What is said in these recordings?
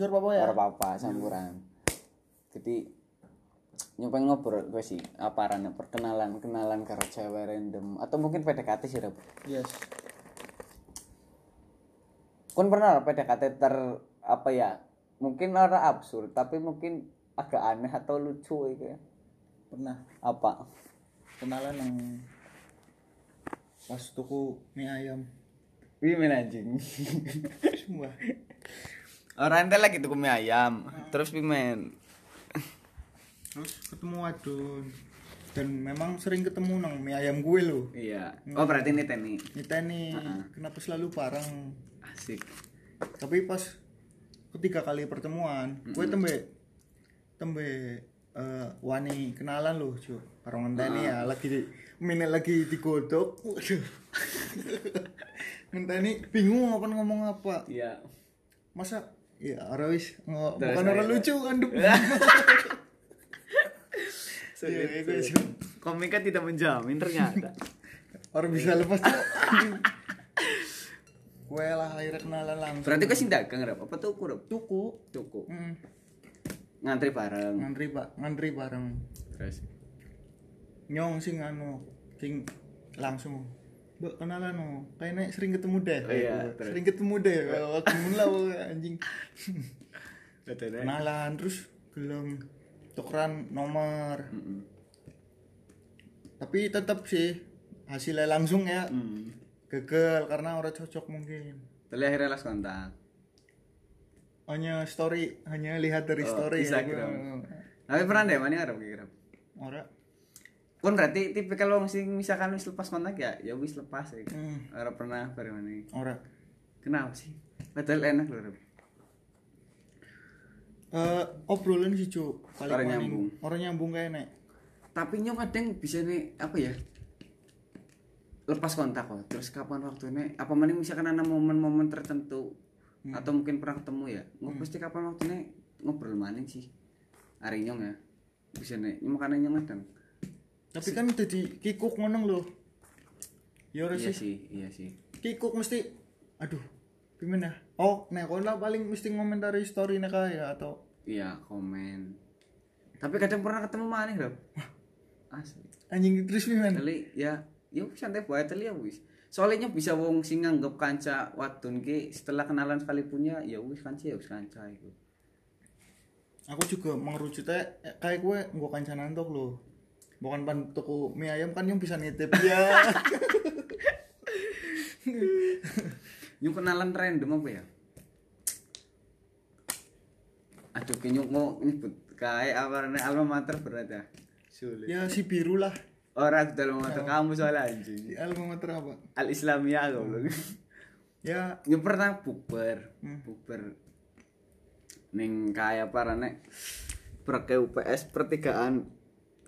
Indonesia apa ya? Ora apa-apa campuran jadi nyoba ngobrol gue sih apa rana perkenalan kenalan karo cewek random. Atau mungkin PDKT sih Rob yes. Kun pernah PDKT ter apa ya mungkin ora absurd tapi mungkin agak aneh atau lucu gitu ya. Pernah. Apa? Kenalan yang pas tuku mie ayam. Wimen anjing. Semua orang ente lagi tuku mie ayam. Terus pimen terus ketemu adun dan memang sering ketemu nang mie ayam gue loh iya. Oh berarti ini teni Nita nih kenapa selalu bareng? Asik. Tapi pas ketiga kali pertemuan gue tembe tembe eh, wani kenalan loh cu karo ngenteni ya lagi di mine lagi digodok. Ngenteni bingung apa ngomong apa. Iya. Masa ya ora wis ngo- Terus bukan orang akhirnya- lucu kan. Sulit, Iya, sulit. komika tidak menjamin ternyata. Orang bisa lepas tuh gue lah akhirnya kenalan langsung. Berarti kau sing dagang Rob? apa tuku Rob? tuku. Tuku. Hmm, ngantri bareng. Ngantri pak ngantri bareng. Terus? Nyong sing anu sing langsung Mbak kenalan no, kayaknya sering ketemu deh. Oh iya, terus. sering ketemu deh. Waktu mula anjing. betul Kenalan terus belum tukeran nomor. Mm-mm. Tapi tetap sih hasilnya langsung ya Hmm. gagal karena orang cocok mungkin. Tapi akhirnya las kontak Hanya story, hanya lihat dari Oh, story ya. Instagram. tapi pernah deh mana Rob kira Orang Pun berarti tipikal wong sing misalkan wis lepas kontak ya, ya wis lepas ya. Hmm. Ora pernah bareng mana. orang. Kenapa sih? Padahal enak loh, Rob. Eh obrolan sih cu paling Orang nyambung. orang nyambung kayak nek Tapi nyong kadang bisa nih apa ya? Lepas kontak kok. Terus kapan waktunya? Apa mana misalkan ada momen-momen tertentu atau mungkin pernah ketemu ya? Nggak pasti kapan waktunya ngobrol mana sih? Hari nyong ya. Bisa nih, makanya nyong kadang. Tapi kan jadi kikuk ngono loh ya ora Iya sih iya sih. kikuk mesti aduh gimana oh nek kono paling mesti ngomentari story nek ya atau Iya, komen. Tapi kadang pernah ketemu mana, Rob? Asli. anjing terus gimana Teli ya, yuk santai bae teli ya wis. Soalnya bisa wong sing nganggep kanca wadon ki setelah kenalan sekali punya ya wis kanca ya wis kanca iku. aku juga mengerucutnya kayak gue gua kancanan tuh loh bukan pan tuku mie ayam kan yang bisa nitip ya Yung kenalan random apa ya? Aduh, kayaknya mau nyebut kayak apa namanya alma mater berat ya. Sulit. ya si biru lah Orang dalam mata kamu soalnya anjing. di alma mater apa Al Islamiyah goblok. ya Yang pernah bukber, Hmm. bukber. Ning kayak apa nek Preke UPS pertigaan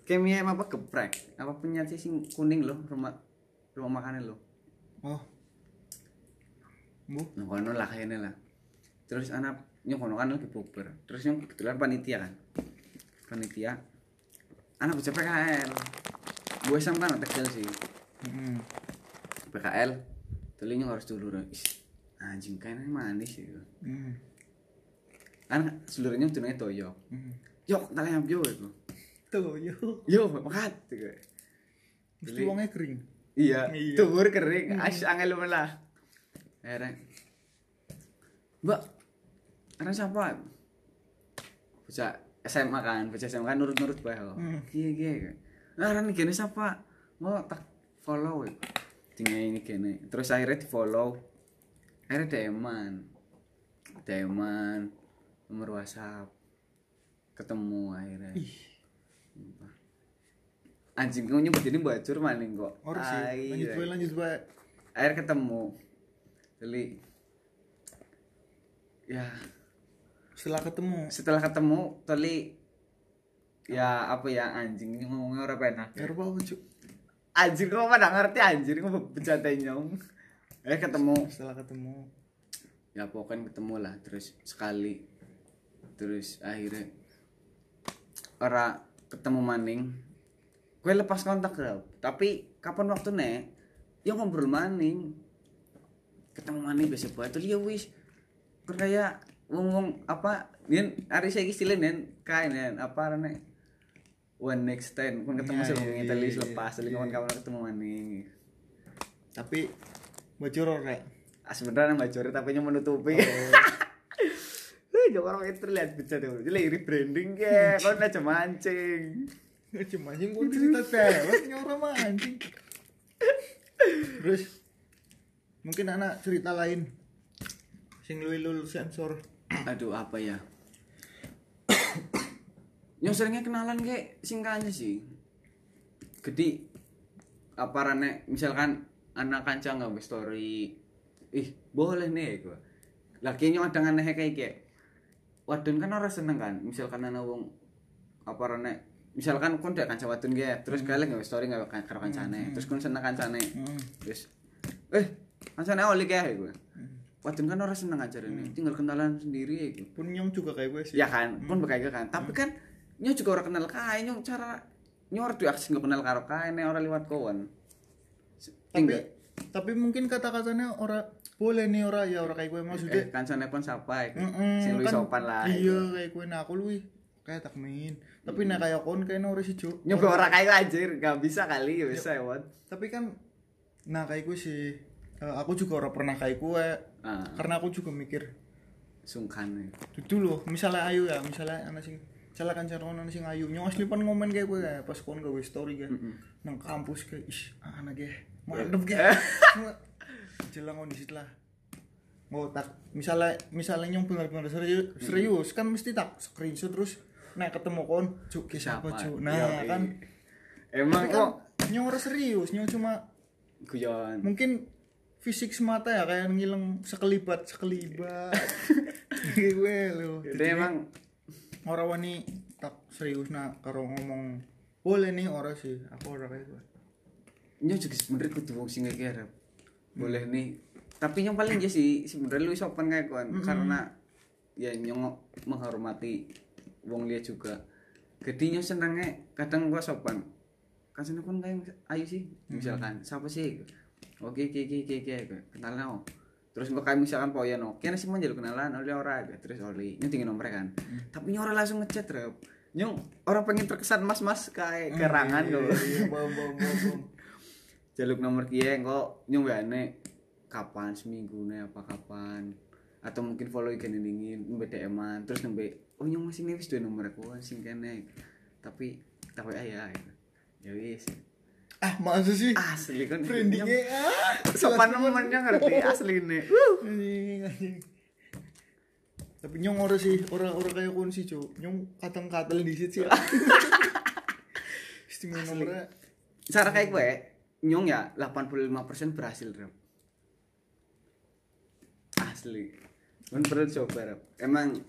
Kemia apa geprek? Apa punya sih sing kuning loh rumah rumah makannya loh. oh bu Nah, kono lah kayaknya lah. Terus anak nyong kono kan lagi bukber. Terus nyong kebetulan panitia kan. Panitia. Anak baca PKL. Gue sam kan tegal sih. hmm. PKL. Teli nyong harus dulu Anjing kayaknya manis sih. Hmm. Kan seluruhnya tuh toyo. Hmm. Yok, kalian yo itu. Tuh yo Yo, makat. gitu. mesti uangnya kering Iya, Iya. tuhur kering. As angel lah. Akhirnya. Mbak, ada siapa? Bocah SMA kan, bocah SMA kan nurut-nurut bae kok. Hmm. Iya, iya. Nah, ini gini siapa? Mau tak follow. ya. Tinggal ini gini. Terus akhirnya di follow. Akhirnya DM-an. DM-an. Nomor WhatsApp. Ketemu akhirnya. ih Anjing kau nyebut ini bocor maling kok. orang sih lanjut bae lanjut bae akhirnya ketemu. Jadi ya. Setelah ketemu. Setelah ketemu Teli. Ya apa ya anjing ini ngomongnya orang penak. Ya apa apa cu anjing kok pada ngerti anjing kok bercanda nyong. Eh ketemu. Setelah ketemu. Ya pokoknya ketemu lah terus sekali. Terus akhirnya. Ora ketemu maning gue lepas kontak Rob. tapi kapan waktu nek ya ngobrol maning ketemu maning biasa buat tuh ya wis kayak wong-wong apa yen hari saya istilah nen kain nen apa rene one next ten kun ketemu Iya, sih iya, iya, Italia iya, selepas iya. lagi kawan-kawan ketemu maning Tapi bocor ora. ah sebenarnya bacori tapi nya menutupi Oh. Jangan orang itu lihat baca tuh. Jadi rebranding ya, kau aja mancing. Cuma anjing gua cerita dewek nyora mancing. Terus mungkin anak cerita lain sing luwih sensor. Aduh, apa ya? Yang seringnya kenalan kayak singkatnya sih. Gede apa rane misalkan anak kanca nggak story ih boleh nih gua lagi ada aneh kayak kayak wadon kan orang seneng kan? Misalkan anak wong apa rane misalkan kon dek kanca wadon ge terus kalian nggak story nggak karo kancane terus kon seneng kancane. Heeh. terus eh kancane oli kayak gue wadon kan orang seneng aja ini tinggal kenalan sendiri gue Pun nyong juga kayak gue sih. ya kan pun berkaitan kan. Tapi kan nyo juga orang kenal kae nyo cara nyo orang tuh akses nggak kenal karo kae orang lewat kawan Tapi. Tapi mungkin kata-katanya ora boleh nih ora ya ora kayak gue maksudnya. eh, kancane pun siapa ya Mm-mm, sing luwih kan sopan lah Iya kayak gue nah aku luwih kayak tak main. Tapi nah kayak kon kayaknya ora sih cuk. nyoba orang kayak anjir gak bisa kali ya bisa ya. Tapi kan nah kayak gue sih eh, aku juga ora pernah kayak gue ah karena aku juga mikir sungkan ya. Dudu loh, misalnya ayu ya, misalnya anak sing misalnya kan cara anak sing ayu, nyong asli pan ngomen kayak gue ya, pas kon gawe story kan, nang kampus kayak, ish, anak ge, mantep ge, jelang kondisi lah, mau tak, misalnya misalnya nyong bener-bener serius, serius kan mesti tak screenshot terus, nah ketemu kon, cuk, siapa? Cuk, nah Yoi. kan, emang tapi kok kan serius, nyong cuma guyon. mungkin fisik semata ya kayak ngilang sekelibat sekelibat. Gue loh jadi emang orang wani tak serius nak karo ngomong boleh nih orang sih. Aku orang kayak gue nyo juga sebenernya kudu wong sing ngeker boleh nih. Tapi yang paling ya sih sebenarnya lu sopan kayak kawan karena ya nyong menghormati wong liya juga. Jadi nyo senengnya kadang gua sopan. Kan seneng kan kayak ayo sih misalkan siapa sih? Oke oke oke oke oke kenalan oh terus gua kayak misalkan poyan oke nasi mau jadi kenalan oleh orang aja terus oli nyo tinggal nomor kan. Tapi nyo orang langsung ngechat rep. Nyo orang pengen terkesan mas mas kayak kerangan iya, jaluk nomor kia kok nyumbane kapan seminggu nih apa kapan? Atau mungkin follow ikan dingin nembe DM -an. terus nembe oh nyong masih nih wis dua nomor aku sing kene. Tapi tapi ayah ya wis. Ah masa sih? Asli kan. Brandingnya ah. sopan namanya ngerti asli nih tapi nyong orang sih orang orang kayak kon sih cuk. Nyong katang katel di situ sih. Istimewa nomornya. Cara kayak gue nyong ya 85% berhasil rep. Asli. Kan perlu coba rep. Emang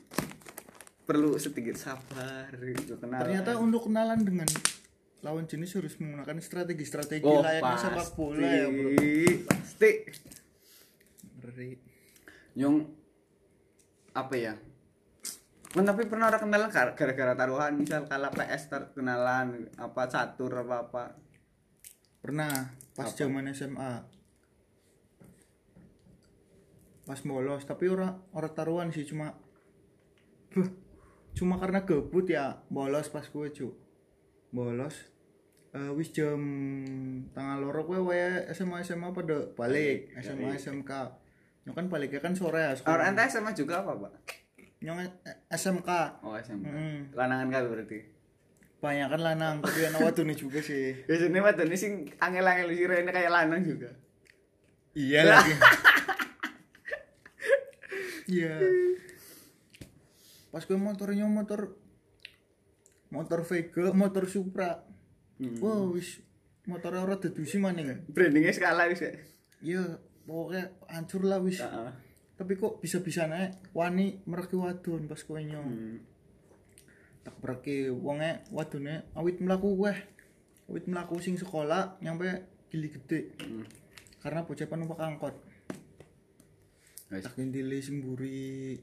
perlu sedikit sabar gitu kenal Ternyata untuk kenalan dengan lawan jenis harus menggunakan strategi-strategi oh layaknya sepak bola ya, Bro. pasti. Ngeri. nyong apa ya? Men, tapi pernah orang kenalan gar- gara-gara taruhan misal kalah PS tar kenalan apa catur apa apa Pernah pas Apa? zaman SMA. Pas bolos, tapi ora ora taruhan sih cuma cuma karena gebut ya bolos pas gue cu bolos Eh, wis jam tanggal loro gue wae SMA SMA pada balik SMA SMK Nyong kan baliknya kan sore ya sekolah. orang sama juga apa pak Nyong eh, SMK oh SMP Mm. lanangan kali berarti banyak kan lanang tapi anak wadone juga sih. Biasanya ini sing angel-angel sih ini kayak lanang juga. Iya lagi. Iya. Pas gue motornya motor motor Vega motor Supra. Hmm. wow wis. Motornya ora dedusi mana kan? Brandingnya skala wis ya iya pokoknya hancur lah wis. Heeh. tapi kok bisa bisanya wani mereki wadon pas kowe nyong Hmm. Tak pergi wonge wadone awit mlaku weh. Awit mlaku sing sekolah nyampe gili gede. Hmm. karena bocah numpak angkot. Guys. tak ndile sing mburi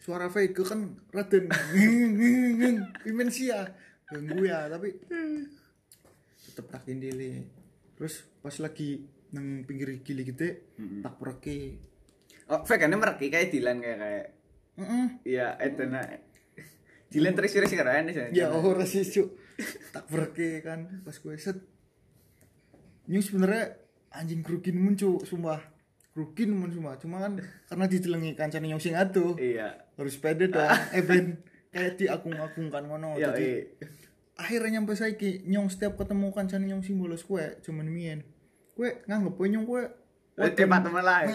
suara Vega kan raden imensia ganggu ya tapi tetep tak ndile terus pas lagi nang pinggir gili gede Mm-mm. tak pergi. Oh vegannya mereki kayak Dilan kayak kayak Heeh. iya itu nah Dilan terus sih keren sih Ya ora sih cuk. Tak berke kan pas gue set. Nyung sebenarnya anjing krugin mun cuk, sumpah. Krugin mun sumpah. Cuma kan karena ditelengi kancane nyung sing aduh. iya Harus pede dong. eh ben kayak diagung-agungkan ngono. iya Jadi iya akhirnya nyampe saiki nyong setiap ketemu kancane nyong sing bolos kue cuman mien. Kue nganggep nyong kue Eh, teman lain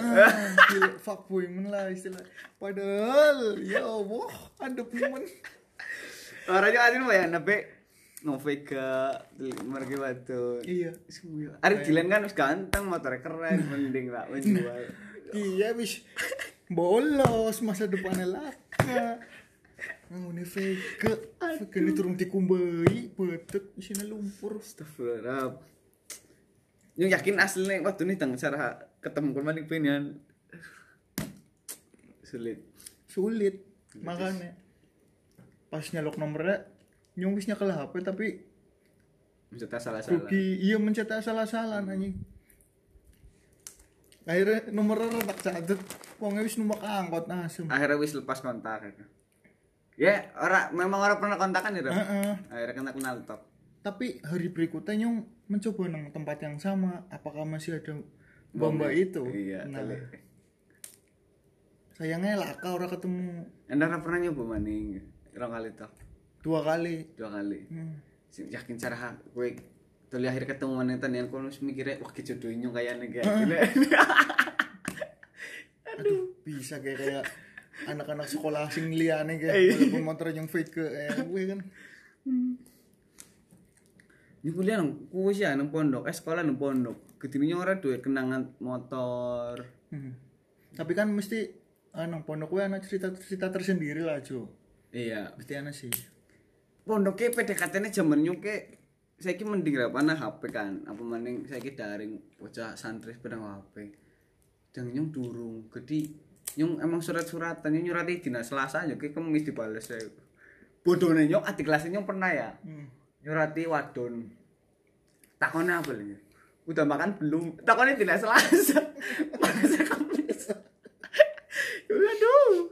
fuckboy men lah istilah. Padahal ya Allah, ada temen. Orangnya itu ya nabe novega mereka batu Iya. Ari Dilan kan wis ganteng motornya keren mending lah menjual Iya wis bolos masa depannya laka. Ngene Vega, Vega ini turun dikumbai, betek isinya lumpur. Astagfirullah. Yang yakin aslinya waktu ini tang cara ketemu kan maling pinian sulit. Sulit makanya. Pas nyalok nomornya nyung wis nyekel HP tapi Maksudnya salah-salah. rugi iya mencetak salah-salah anjing. Akhirnya nomornya tak catet, wong wis numpak angkot asem. Akhirnya wis lepas kontak. Ya, ora memang ora pernah kontakan ya, Rob? Heeh. Akhirnya kena kenal tok. Tapi hari berikutnya nyong mencoba nang tempat yang sama, apakah masih ada bomba itu? Iya, Nah, kali. sayangnya laka orang ketemu Anda pernah nyoba maning. Rong kali tok. dua kali. Dua kali. Hmm. Sing yakin cara kowe tuli akhir ketemu maning tanian kono wis mikire wah kejodohin nyong kayane kayak gini. Aduh, bisa kayak kayak anak-anak sekolah sing liane kayak Iya. walaupun motor yang fake ke eh, gue kan. Ini kuliah nang kuwi sih nang pondok, eh sekolah nang pondok. Gedine ora duwe kenangan motor. Hmm. Tapi kan mesti anak pondok gue anak cerita-cerita tersendiri lah, Jo. Iya. Mesti anak sih. Pondoknya PDKT-ne jaman nyong ke saiki mending ra panah HP kan. Apa maning saiki daring bocah santri pedang HP. Dan nyong durung. Gede nyong emang surat-suratan nyong nyurati dina Selasa yo ki kemis dibales saya. Bodone nyong adik kelas nyong pernah ya. Hmm. Nyurati wadon. Takonnya apa lagi? Udah makan belum? Takonnya dina Selasa. Masa kemis. Aduh.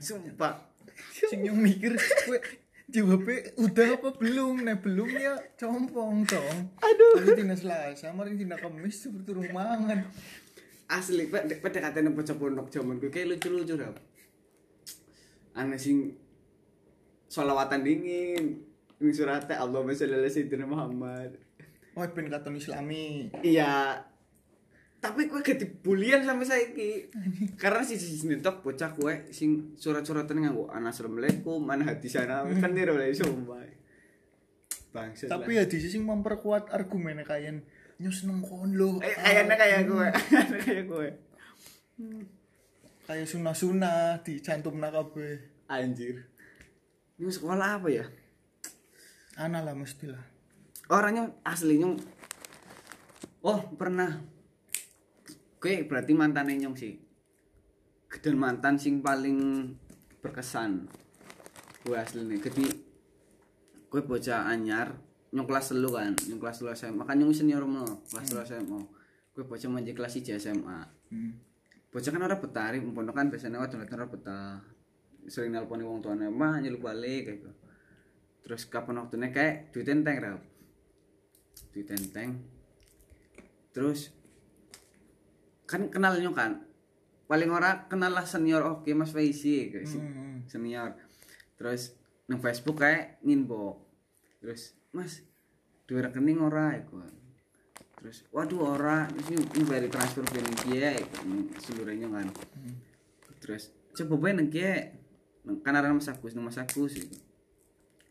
Sumpah. Sing yang mikir gue jawab udah apa belum? Nah belum ya compong dong. Aduh. Tapi tina Selasa, mari tina Kamis seperti turun mangan. asli pak PDKT nang bocah pondok jaman gue kayak lucu-lucu dah aneh sing solawatan dingin ini suratnya Allah sholli ala sayyidina Muhammad Oh, ben katon Islami. iya tapi gue gak dibulian sampai saiki. Karena si si sini tok bocah gue sing surat-suratan nganggo ana assalamualaikum ana? Hati sana kan dia udah sumpah. Bangsa Tapi ya di sisi memperkuat argumennya kayak nyus seneng kon lo. eh kayaknya kayak gue. Kayak gue. Kayak sunah-sunah dicantum nakabe. anjir. Ini sekolah apa ya? Ana lah mestilah. orangnya aslinya oh pernah gue berarti mantannya nyong sih. Dan mantan sing paling berkesan. Gue asli nih jadi gue bocah anyar nyong kelas telu kan nyong kelas telu SMA kan nyong senior mau kelas telu SMA gue bocah manji kelas 1 SMA Hmm. bocah kan orang betari kan biasanya datang orang betah. Sering nelponi wong tuane mah nyeluk balik kayak gitu. Terus kapan waktunya kayak duit enteng rap. Duit enteng terus kan kenal nyok kan? Paling ora kenal lah senior oke mas Faisi kayak si- Hmm. senior. Terus nang Facebook kayak nginbox terus mas duit rekening ora? Iku. Terus waduh ora. Ini ini bayar transfer ke dia seluruhnya kan. Terus coba bae nang kia Nang- kan ada mas Agus nang mas Agus gitu.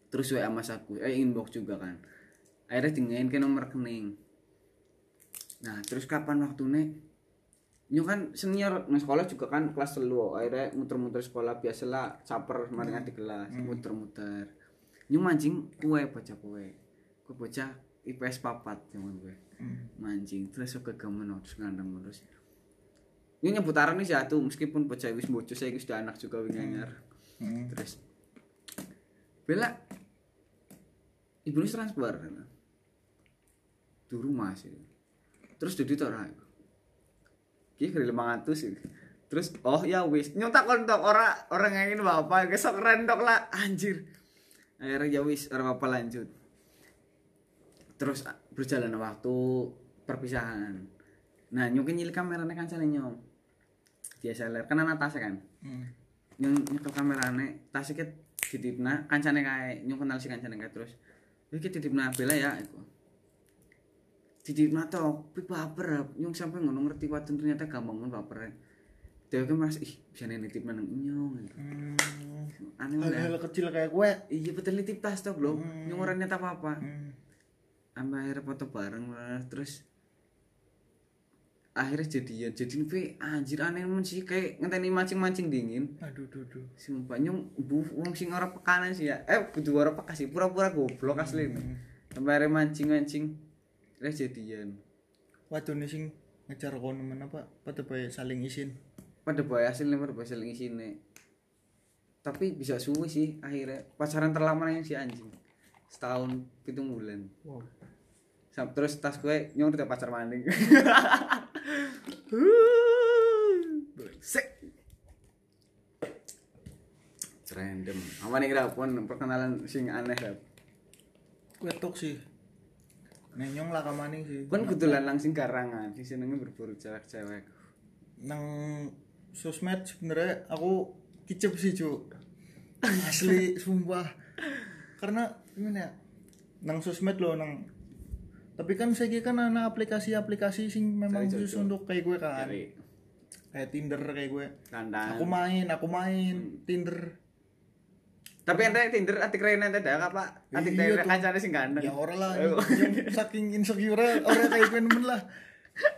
terus WA mas Agus eh inbox juga kan. Akhirnya tinggalin ke nomor rekening. Nah terus kapan waktunya Nyo kan senior nang sekolah juga kan kelas telu akhirnya muter-muter sekolah biasa lah caper kemarin di kelas muter-muter. Nyo mancing kue bocah kue. Kue bocah IPS papat zaman gue. Mancing terus ke gamen terus ngandang terus. Ini nyebutaran nih satu meskipun bocah wis bocah saya wis anak juga wis nyanyar Hmm. terus. Bela ibu transfer. Di rumah sih terus jadi tora Ki kira lima ratus sih terus oh ya wis nyong takon tok ora orang ngingin apa kesok rendok lah anjir. Akhirnya ya wis ora apa lanjut. Terus ah, berjalan waktu perpisahan. Nah nyong kan nyilih kameranya kancane nyong DSLR kan ana tasnya kan? Hmm. nyong nyekel kamerane tasnya ket dititipna kancane kae nyong kenal si kancane kae terus. Iki titipna bela ya iku titipna tok pi baper nyong sampe ngono ngerti wadon ternyata gampang banget baper Dewe kan mas, ih bisa nitip nang nyong Hmm. Aneh banget Hal-hal kecil kayak gue. Iya betul nitip tas tok belum Hmm. Nyong orang nyata apa-apa Hmm. Sampai akhirnya foto bareng lah Terus Akhirnya jadian Jadi nih anjir aneh men sih Kayak ngenteni mancing-mancing dingin Aduh, duh, duh. Sumpah nyong bu wong sing ora pekanan sih ya. Eh kudu ora peka sih, pura-pura goblok asli. Hmm. Sampai akhirnya mancing-mancing. Waduh nih sing ngejar kono men apa? Pada bae saling izin. Pada boy asli pada boy saling isine. Tapi bisa suwe sih akhirnya. Pacaran terlama yang si anjing. Setahun pitung bulan. Wow. Sam- terus tas gue nyong udah pacar maning. Sek. Random. Apa nih kira pun perkenalan sing aneh Rap? Gue tok sih. Nenyong lah kamaning sih. Kan kebetulan langsung karangan, sing senengnya berburu cewek-cewek. nang sosmed sebenarnya aku kicep sih cuk. Asli sumpah. Karena gimana ya? Nang sosmed loh nang tapi kan saya kan ada aplikasi-aplikasi sing memang khusus untuk kayak gue kan. Cari. Kayak Tinder kayak gue. Kandang. aku main aku main Tinder Tapi ente Tinder atik Rena ente dak apa? Atik Iya Rena tuh. kancane sing ganteng. ya ora lah yang saking insecure orang kayak gue nemen lah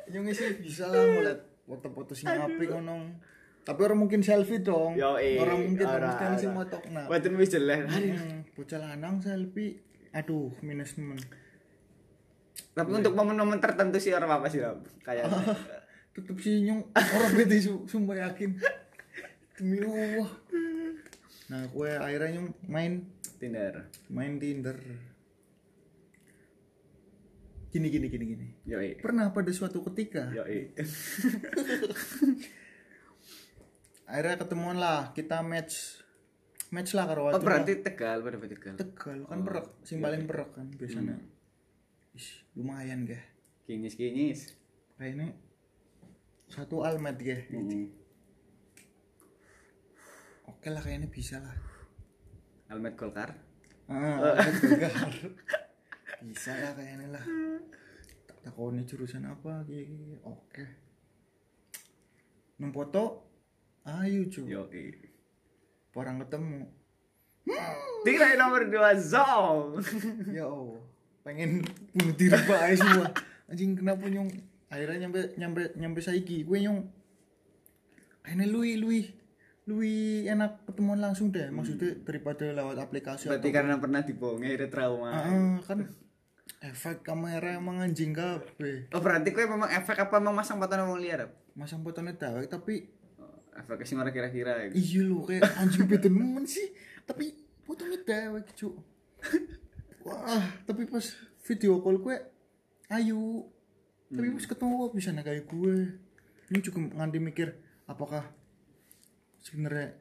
yang sih bisa lah ngeliat foto-foto sing apik ngono tapi orang mungkin selfie dong Yo, eh, orang mungkin ora, mesti sing ora. motok nah Wadon wis jelek. Hmm, bocah lanang selfie aduh minus temen Tapi untuk momen-momen tertentu sih orang apa sih? Kayak tetep sih nyong orang bete su sumpah yakin demi Allah nah gue akhirnya main Tinder. main Tinder gini gini gini gini Yoi. pernah pada suatu ketika Yoi. akhirnya ketemuan lah kita match match lah karo Oh, berarti Tegal pada Tegal. tegal kan perek sing paling perek kan biasanya Ish, lumayan gak Kinyis-kinyis. kayaknya satu almet gak Hmm. Oke lah kayaknya bisa lah. Almet Golkar. ah almet Golkar. bisa lah kayaknya lah. Tak takoni jurusan apa gini oke. Nang foto? Ayo cuy Yoi. orang ketemu. Tirai nomor dua Zong. ya Allah. Pengen bunuh diri bae semua. Anjing kenapa nyong? Akhirnya nyampe nyampe nyampe saiki. Gue nyong. Kayaknya lui lui lui enak ketemuan langsung deh maksudnya daripada lewat aplikasi Berarti karena pernah dibohongi akhirnya trauma. Ah, kan efek kamera emang anjing kabeh. Oh berarti kue memang efek apa? Memang masang fotonya wong liar? Masang fotonya dawek tapi Oh, efek sing ora kira-kira ya. iya lo kayak anjing beda nemen sih. Tapi fotonya dawek cu wah tapi pas video call gue ayu tapi pas ketemu kok bisa kayak gue? Ini juga nganti mikir apakah sebenarnya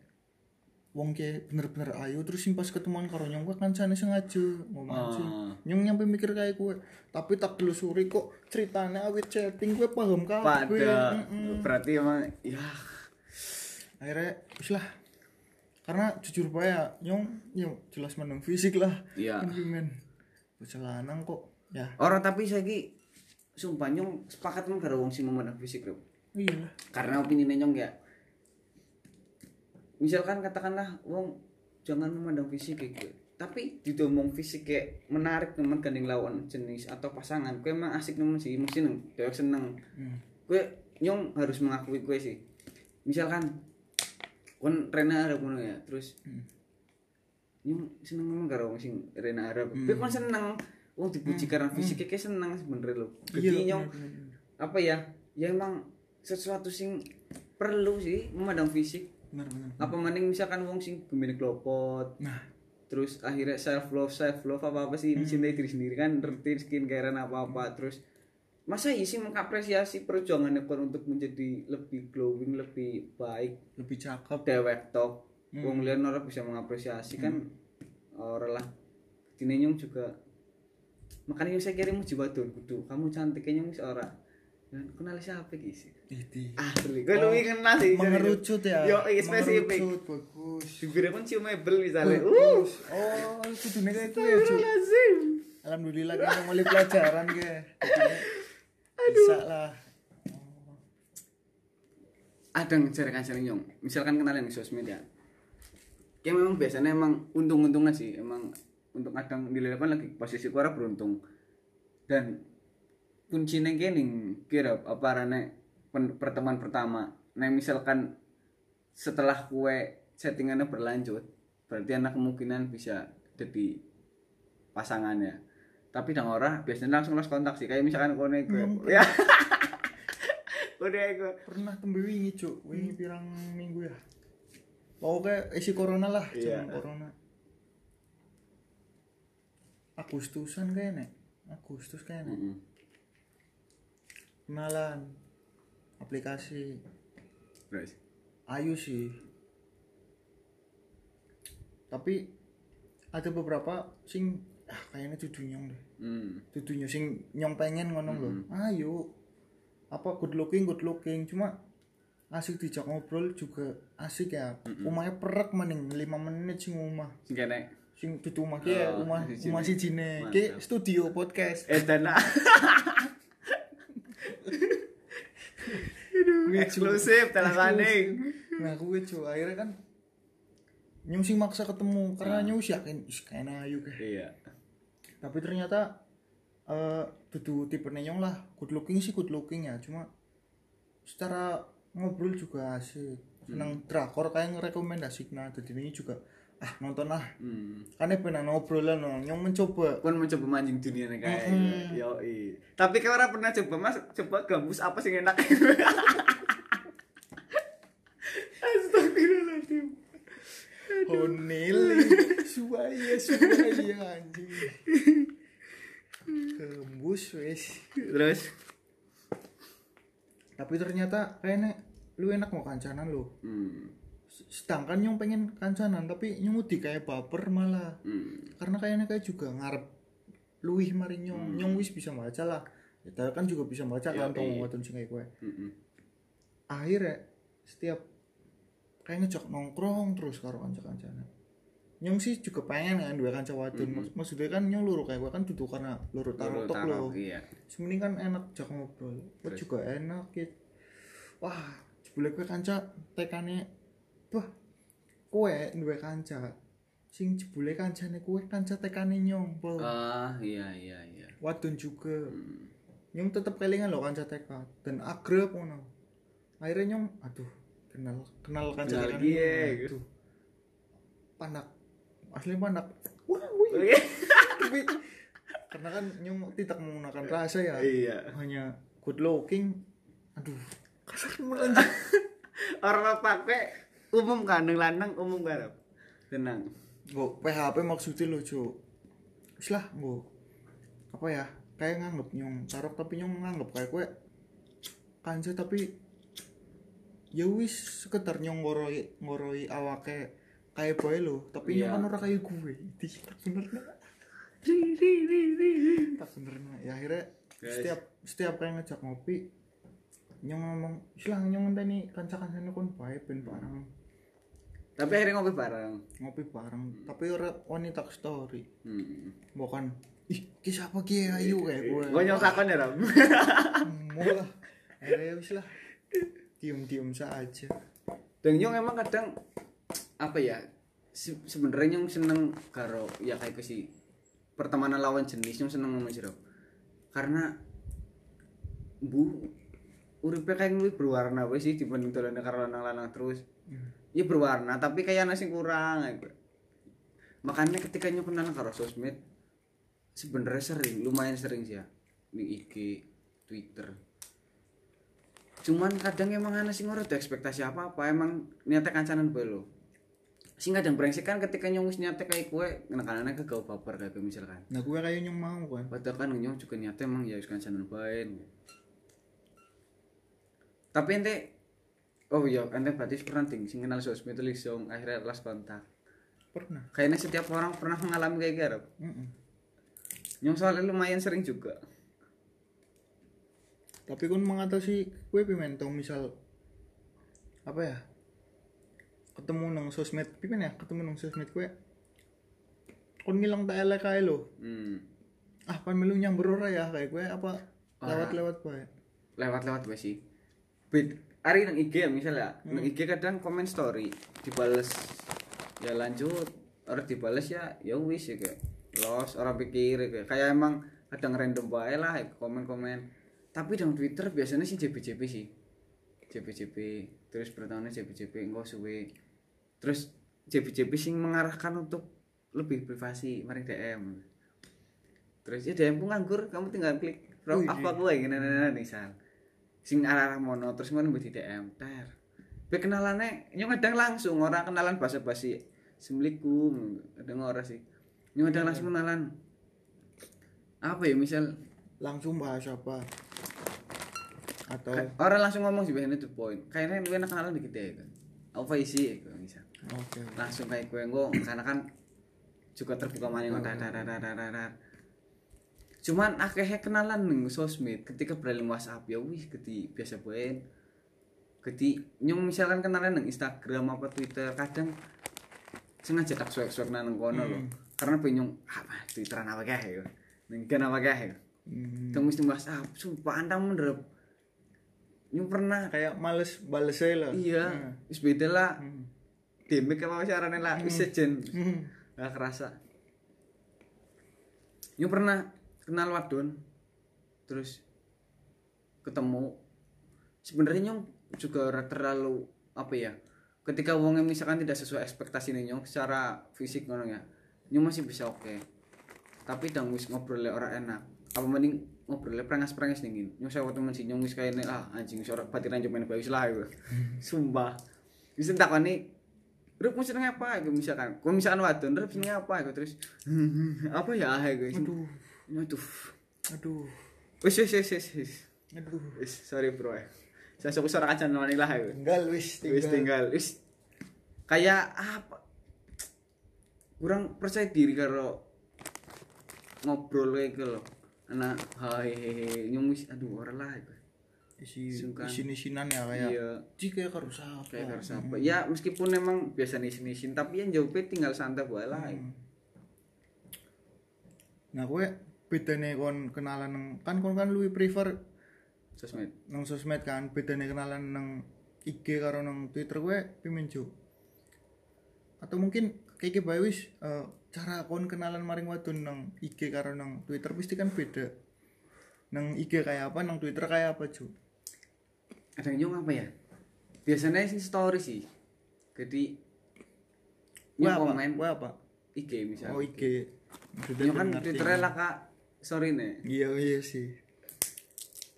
wong ke bener-bener ayu terus sing pas ketemuan karo nyong gue kan sana sengaja ngomong aja Oh. nyong nyampe mikir kayak gue tapi tak telusuri kok ceritanya awet chatting gue paham kabeh. Pada Mm-mm. berarti emang ya. Akhirnya wis lah. Karena jujur ya nyong nyong jelas menang fisik lah. Iya. Kan men. Lanang kok ya. Orang tapi saiki sumpah nyong sepakat emang karo wong sing memandang fisik bro. iya. Lah Karena opini nyong ya misalkan katakanlah wong jangan memandang fisik kayak gitu. Tapi didomong fisik kayak menarik teman gandeng lawan jenis atau pasangan, kue emang asik nemen sih, mesti neng, dewek seneng. Hmm. Kue nyong harus mengakui kue sih. Misalkan kon Rena Arab ngono ya, terus Hmm. nyong seneng nemen karo wong sing Rena Arab. Kue kon seneng, wong dipuji karena fisiknya kayak seneng sebenernya lo. iya Jadi nyong apa ya? Ya emang sesuatu sing perlu sih memandang fisik. Bener bener Apa mending misalkan wong sing gemini klopot, nah. terus akhirnya self love self love apa apa sih mencintai diri sendiri kan rutin skincare apa apa terus masa iya sih mengapresiasi perjuangannya kon untuk menjadi lebih glowing lebih baik lebih cakep. dewek tok. Wong liyan ora bisa mengapresiasi kan ora lah. Dine nyong juga makanya saya kirim muji wadon kudu. Kamu cantiknya nyong wis ora. dan kenal siapa iki sih. Idi. asli gue lebih kenal sih mengerucut ya? Yo spesifik. Mengerucut bagus. Bibirnya pun cium mebel misalnya. Uh. Oh itu dunia kayak itu ya alhamdulillah kita mulai pelajaran ke bisa lah. Ada ngejar kan sering nyong. Misalkan kenalin di sosmed ya kayak memang biasanya emang untung-untungan sih. Emang untuk kadang di depan lagi posisi kuara beruntung. Dan kunci neng kening kira apa rane pertemuan pertama. Neng misalkan setelah kue settingannya berlanjut berarti anak kemungkinan bisa jadi pasangannya. Tapi dang ora biasanya langsung lost kontak sih. Kayak misalkan kone gue ya. Udah gue pernah tembe wingi cuk. Wingi pirang minggu ya. Pokoknya isi corona lah Iya. zaman corona. Agustusan kayaknya Agustus kayaknya Mm-mm. Kenalan. Aplikasi. Terus. ayu sih. Tapi ada beberapa sing ah kayaknya dudu nyong deh. Hmm. dudu nyong sing nyong pengen ngono lho. Ayo apa good looking good looking. Cuma asik dijak ngobrol juga asik ya. Umahnya perek maning 5 menit sing umah Sing kene. sing dudu umah ki ya, Oh, umah umah sijine ki studio podcast. Eh dana. Eksklusif telepon nah gue cu akhirnya kan sing maksa ketemu karena nyong sih yakin kayaknya ayu Iya. tapi ternyata eh dudu tipe nyong lah. Good looking sih good looking ya. Cuma secara ngobrol juga asik. Seneng drakor kayak ngerekomendasi nah jadi ini juga ah nonton lah. Hmm. kan pernah ngobrol lah no. nyong mencoba. Kon mencoba mancing dunia nih kayak yo Tapi orang pernah coba mas? Coba gabus apa sih enak? Astagfirullahaladzim. Honili. Suaya suaya anjing. Kembus wes. Terus. tapi ternyata kayaknya lu enak mau kancanan lu. Hmm. sedangkan nyong pengen kancanan tapi nyong udah kayak baper malah. Hmm. karena kayaknya kayak juga ngarep luwih mari nyong. Nyong wis bisa baca lah. Kita kan juga bisa baca kan tau wadon sing kayak gue. Hmm. akhirnya setiap kayak ngejak nongkrong terus karo kanca kancana nyong sih juga pengen kan dua kanca wadon. Mak- maksudnya kan nyong luru kayak gue kan duduk karena luru taruh tok lo Iya. kan enak jak ngobrol. Gue juga enak ya wah jebule gue kanca tekane wah kue dua kanca. Sing jebule kancane kue kanca tekane nyong po Ah iya iya iya. wadon juga. Nyong tetep kelingan loh kanca TK dan akrab ngono. Akhirnya nyong aduh kenal kenal kanca Kenal gie. aduh. Panak. Asli panak. Wah wih. Oke. tapi karena kan nyong tidak menggunakan rasa ya. Iya. hanya good looking. Aduh kasar melanjut Orang pakai umum kan? Lanang umum garap. Tenang. Nggak, PHP maksudnya lo cu Wis lah nggak apa ya? Kayak nganggep nyong carok tapi nyong nganggep kayak kue. Kanca tapi ya wis sekedar nyong ngoroi ngoroi awake kayak boy lo tapi Iya. kan orang kayak gue Di, tak bener tak bener ya akhirnya Guys. setiap setiap kayak ngejak ngopi nyong ngomong islang nyong nih kanca kancane kon bae ben bareng Tapi akhirnya ngopi bareng. ngopi bareng tapi ora wanita story Hmm. bukan ih ki siapa ki ayu kayak gue Gue nyong takon ya Ram. mau lah akhirnya wis lah diem diem saja Dan nyong emang kadang apa ya? se- sebenarnya nyong seneng karo ya kayak ke si pertemanan lawan jenis nyong seneng ngomong sih Ram. Karena bu uripe kayak lebih berwarna wes sih dibanding dolan karo lanang-lanang terus. Ya berwarna tapi kayak nasi kurang gitu. Makanya ketika nyong kenal karo sosmed sebenarnya sering, lumayan sering sih ya di IG, Twitter. Cuman kadang emang ana sing ora ekspektasi apa-apa, emang niatnya kancanan bae lho. sing kadang brengsek kan ketika nyong wis niate kayak kue nekanane ke gawe baper kayak misalkan. Nah gue kayak yang mau kan padahal kan nyong juga niate emang ya kancanan bae. Tapi ente oh iya ente berarti pernah ting sing kenal sosmed itu langsung akhirnya last kontak pernah. Kayaknya setiap orang pernah mengalami kayak gitu Mm-mm. nyong soalnya lumayan sering juga tapi kan mengatasi gue pimen tau misal apa ya ketemu nang sosmed pimen ya ketemu nang sosmed gue kon ngilang tak elek kae lo hmm. ah pan melu nyamber ora ya kayak gue apa lewat lewat bae lewat-lewat gue sih. Bed, hari nang IG ya misalnya nang IG kadang komen story dibales ya lanjut orang dibales ya ya wis ya kayak los orang pikir ya, kayak kayak emang kadang random bae lah ya, komen-komen tapi dalam Twitter biasanya sih JP-JP sih. JP-JP terus pertamanya JP-JP enggak suwe. Terus JP-JP sing mengarahkan untuk lebih privasi mari DM terus ya DM pun nganggur kamu tinggal klik Wih, apa gue gini nih misal. Sing arah arah mono terus mbok di DM ter. Be kenalane nyong kadang langsung orang kenalan bahasa basi Assalamualaikum kadang ora sih. Nyong kadang langsung kenalan. Apa ya misal? Langsung bahas apa atau orang langsung ngomong sih biasanya tuh poin kayaknya lu enak kenalan dikit deh kan? Apa isi gitu misal oke langsung kayak gue gue karena kan juga terbuka maning dar. cuman akhirnya kenalan nih sosmed ketika beralih WhatsApp ya wih keti biasa poin keti nyong misalkan kenalan nih Instagram apa Twitter kadang sengaja tak suek suek nang kono loh karena penyong apa Twitteran apa kayak ya neng apa kayak Hmm, Tunggu mesti WhatsApp sumpah antang menderep nyong pernah kayak males bales aja lah. Iya wis beda lah. Hmm. demik apa carane lah wis sejen. Hmm. gak kerasa. Nyong pernah kenal wadon terus ketemu. Sebenarnya nyong juga terlalu apa ya ketika uangnya misalkan tidak sesuai ekspektasi nih nyong secara fisik ngono ya nyong masih bisa oke. Tapi dang wis ngobrolnya orang enak. Apa mending ngobrolnya prangas prangas dingin nyong saya temen sih nyong wis ah anjing wis ora batiran cuma bagus lah itu sumpah. Bisa tak nih Rup seneng apa? Gitu misalkan. Kalau misalkan wadon Rup seneng apa? Gitu terus apa ya? Ah gitu. Aduh. aduh aduh. Wis wis wis wis aduh. Wis sorry bro ya saya suka suara kacan namanya lah gitu. Tinggal wis wis tinggal tinggal. Wis. Kayak apa? Kurang percaya diri karo ngobrol kayak gitu loh anak hai hehe wis aduh orang lah isi Sungkan. isin isinan ya kayak. Iya. Jika harus apa kayak harus apa ya meskipun emang biasa nisin nisin tapi yang jawabnya tinggal santai bae lah. Nah gue bedanya kon kenalan nang kan kon kan lu prefer sosmed. nang sosmed kan. Bedanya kenalan nang IG karo nang Twitter gue pimen jo atau mungkin kayak ke wis eh, cara kon kenalan maring wadon nang IG karo nang Twitter pasti kan beda. Nang IG kayak apa nang Twitter kayak apa jo? Ada yang apa ya? Biasanya sih story sih. Jadi apa? komen gue apa? IG misalnya. Oh IG Maksudnya kan twitternya lah kak. Sorry nih iya iya sih.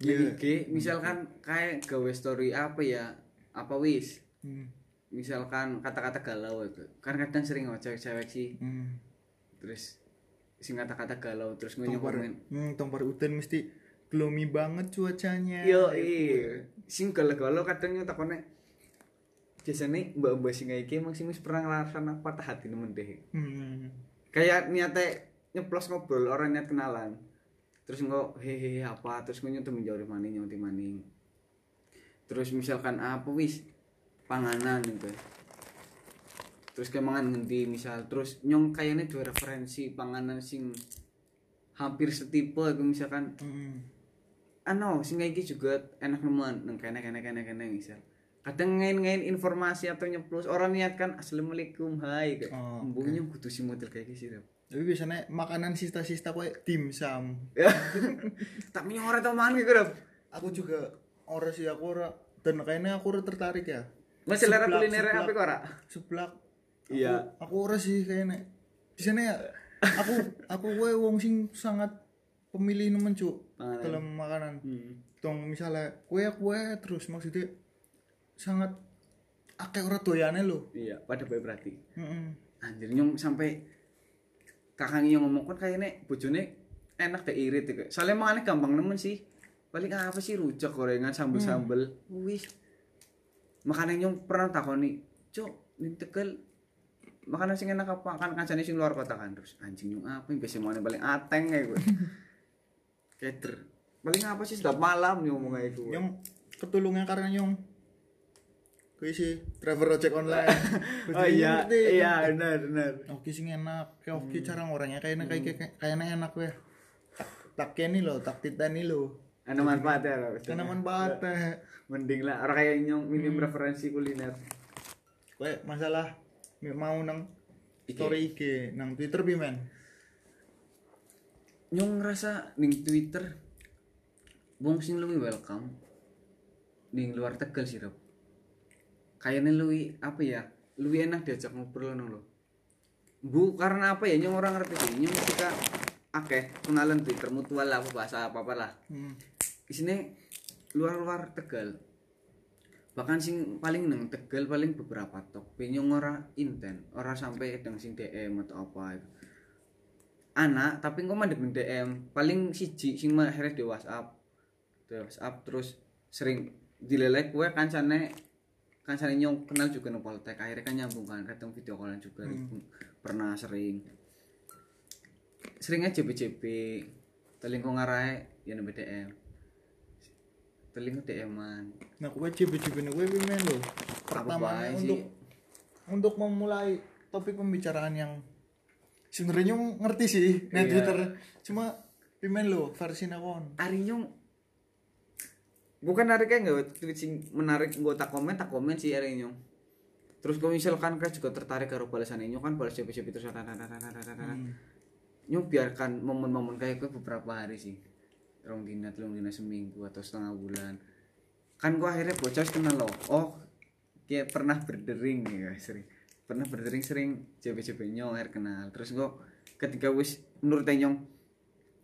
Iya. IG misalkan kayak gawe story apa ya? Apa wis? Hmm. Misalkan kata-kata galau itu. Kan kadang sering oh, cewek-cewek sih. Hmm. terus sing kata-kata galau terus Tompar, nge-komen hmm, tompar hutan mesti gloomy banget cuacanya. Yo iya. Sing galau-galau kadang takutnya biasanya mbak mbak sing kayak emang sing pernah ngerasain patah hati nemen deh. Hmm. kayak niatnya nyeplos ngobrol orang niat kenalan. Terus nggak hehehe apa? Terus gue nyentuh menjauh maning nyentuh maning. Terus misalkan apa wis panganan gitu. Terus kayak mangan ngendi misal terus nyong kayaknya dua referensi panganan sing hampir setipe gitu misalkan. Hmm. ano sing kayak gitu juga enak nemen. Neng kene kene kene kene misal. Kadang ngain ngain informasi atau nyeplos orang niat kan assalamualaikum hai kayak Oh, embungnya kudu si model kayak gitu tapi biasanya makanan sista-sista kayak dimsum tak punya orang tau mangan gitu aku juga ora sih aku ora dan kayaknya aku tertarik ya Mas selera kuliner apa kok ora? seblak. Iya. aku ora sih kayaknya di sana ya aku aku gue wong sing sangat pemilih nemen cuk dalam makanan. Hmm. tong misalnya kue kue terus maksudnya sangat akeh ora doyane lho. Iya pada baik berarti. Heeh anjir nyong sampai kakangnya ngomong kan kayaknya bojone enak deh irit ya soalnya aneh gampang nemen sih. Paling apa sih rujak gorengan sambel sambel wis makanya nyong pernah takoni cok ini tegal makanan sing enak apa kan kancane sing luar kota kan terus anjing nyong apa yang biasa mau paling ateng kayak gue cater paling apa sih setiap malam nyong ngomong kayak gue nyong ketulungnya karena nyong kuwi sih driver ojek online oh iya iya benar benar oke sing enak kayak oke cara orangnya kayaknya kayak kayaknya enak weh tak kene lho tak titani lho ada manfaatnya loh karena manfaatnya mending lah orang kayak nyong minim referensi kuliner. Kowe masalah mau nang story IG nang Twitter pi men. nyong ngerasa ning Twitter wong sing luwih welcome ning luar Tegal sih Rob. Kayaknya luwih apa ya luwih enak diajak ngobrol nang lo bu karena apa ya nyong orang ngerti sih nyong ketika akeh kenalan Twitter mutual lah apa bahasa apa apa lah. Hmm. Isine luar-luar Tegal. Bahkan sing paling neng Tegal paling beberapa tok. Nyong ora inten ora sampai deng sing DM atau apa itu. Anak tapi kok mandek DM paling siji sing mah akhirnya di WhatsApp. Di WhatsApp terus sering dilelek gue kancane kancane nyong kenal juga nang Poltek. Akhirnya kan nyambung kan ketemu video callan juga pernah sering. Seringnya JB-JB teling kok ngarai ya nang DM teling DM-an Nah, cibi-cibi kowe pi men lho. Pertama untuk sih? untuk memulai topik pembicaraan yang sebenarnya ngerti sih nang Iya. Twitter cuma pi men lho versi nakon. hari nyong bukan hari kayak nggak tweet sing menarik gue tak komen tak komen sih hari nyong terus kalau misalkan kan juga tertarik karo balasan nyong kan balas CP terus Hmm. nyong biarkan momen-momen kayak gue beberapa hari sih rong dina telung dina seminggu atau setengah bulan. Kan gue akhirnya bocah kenal lo oh kayak pernah berdering ya sering. Pernah berdering sering CP-CP nyong akhir kenal. Terus gue ketika wis menurut nyong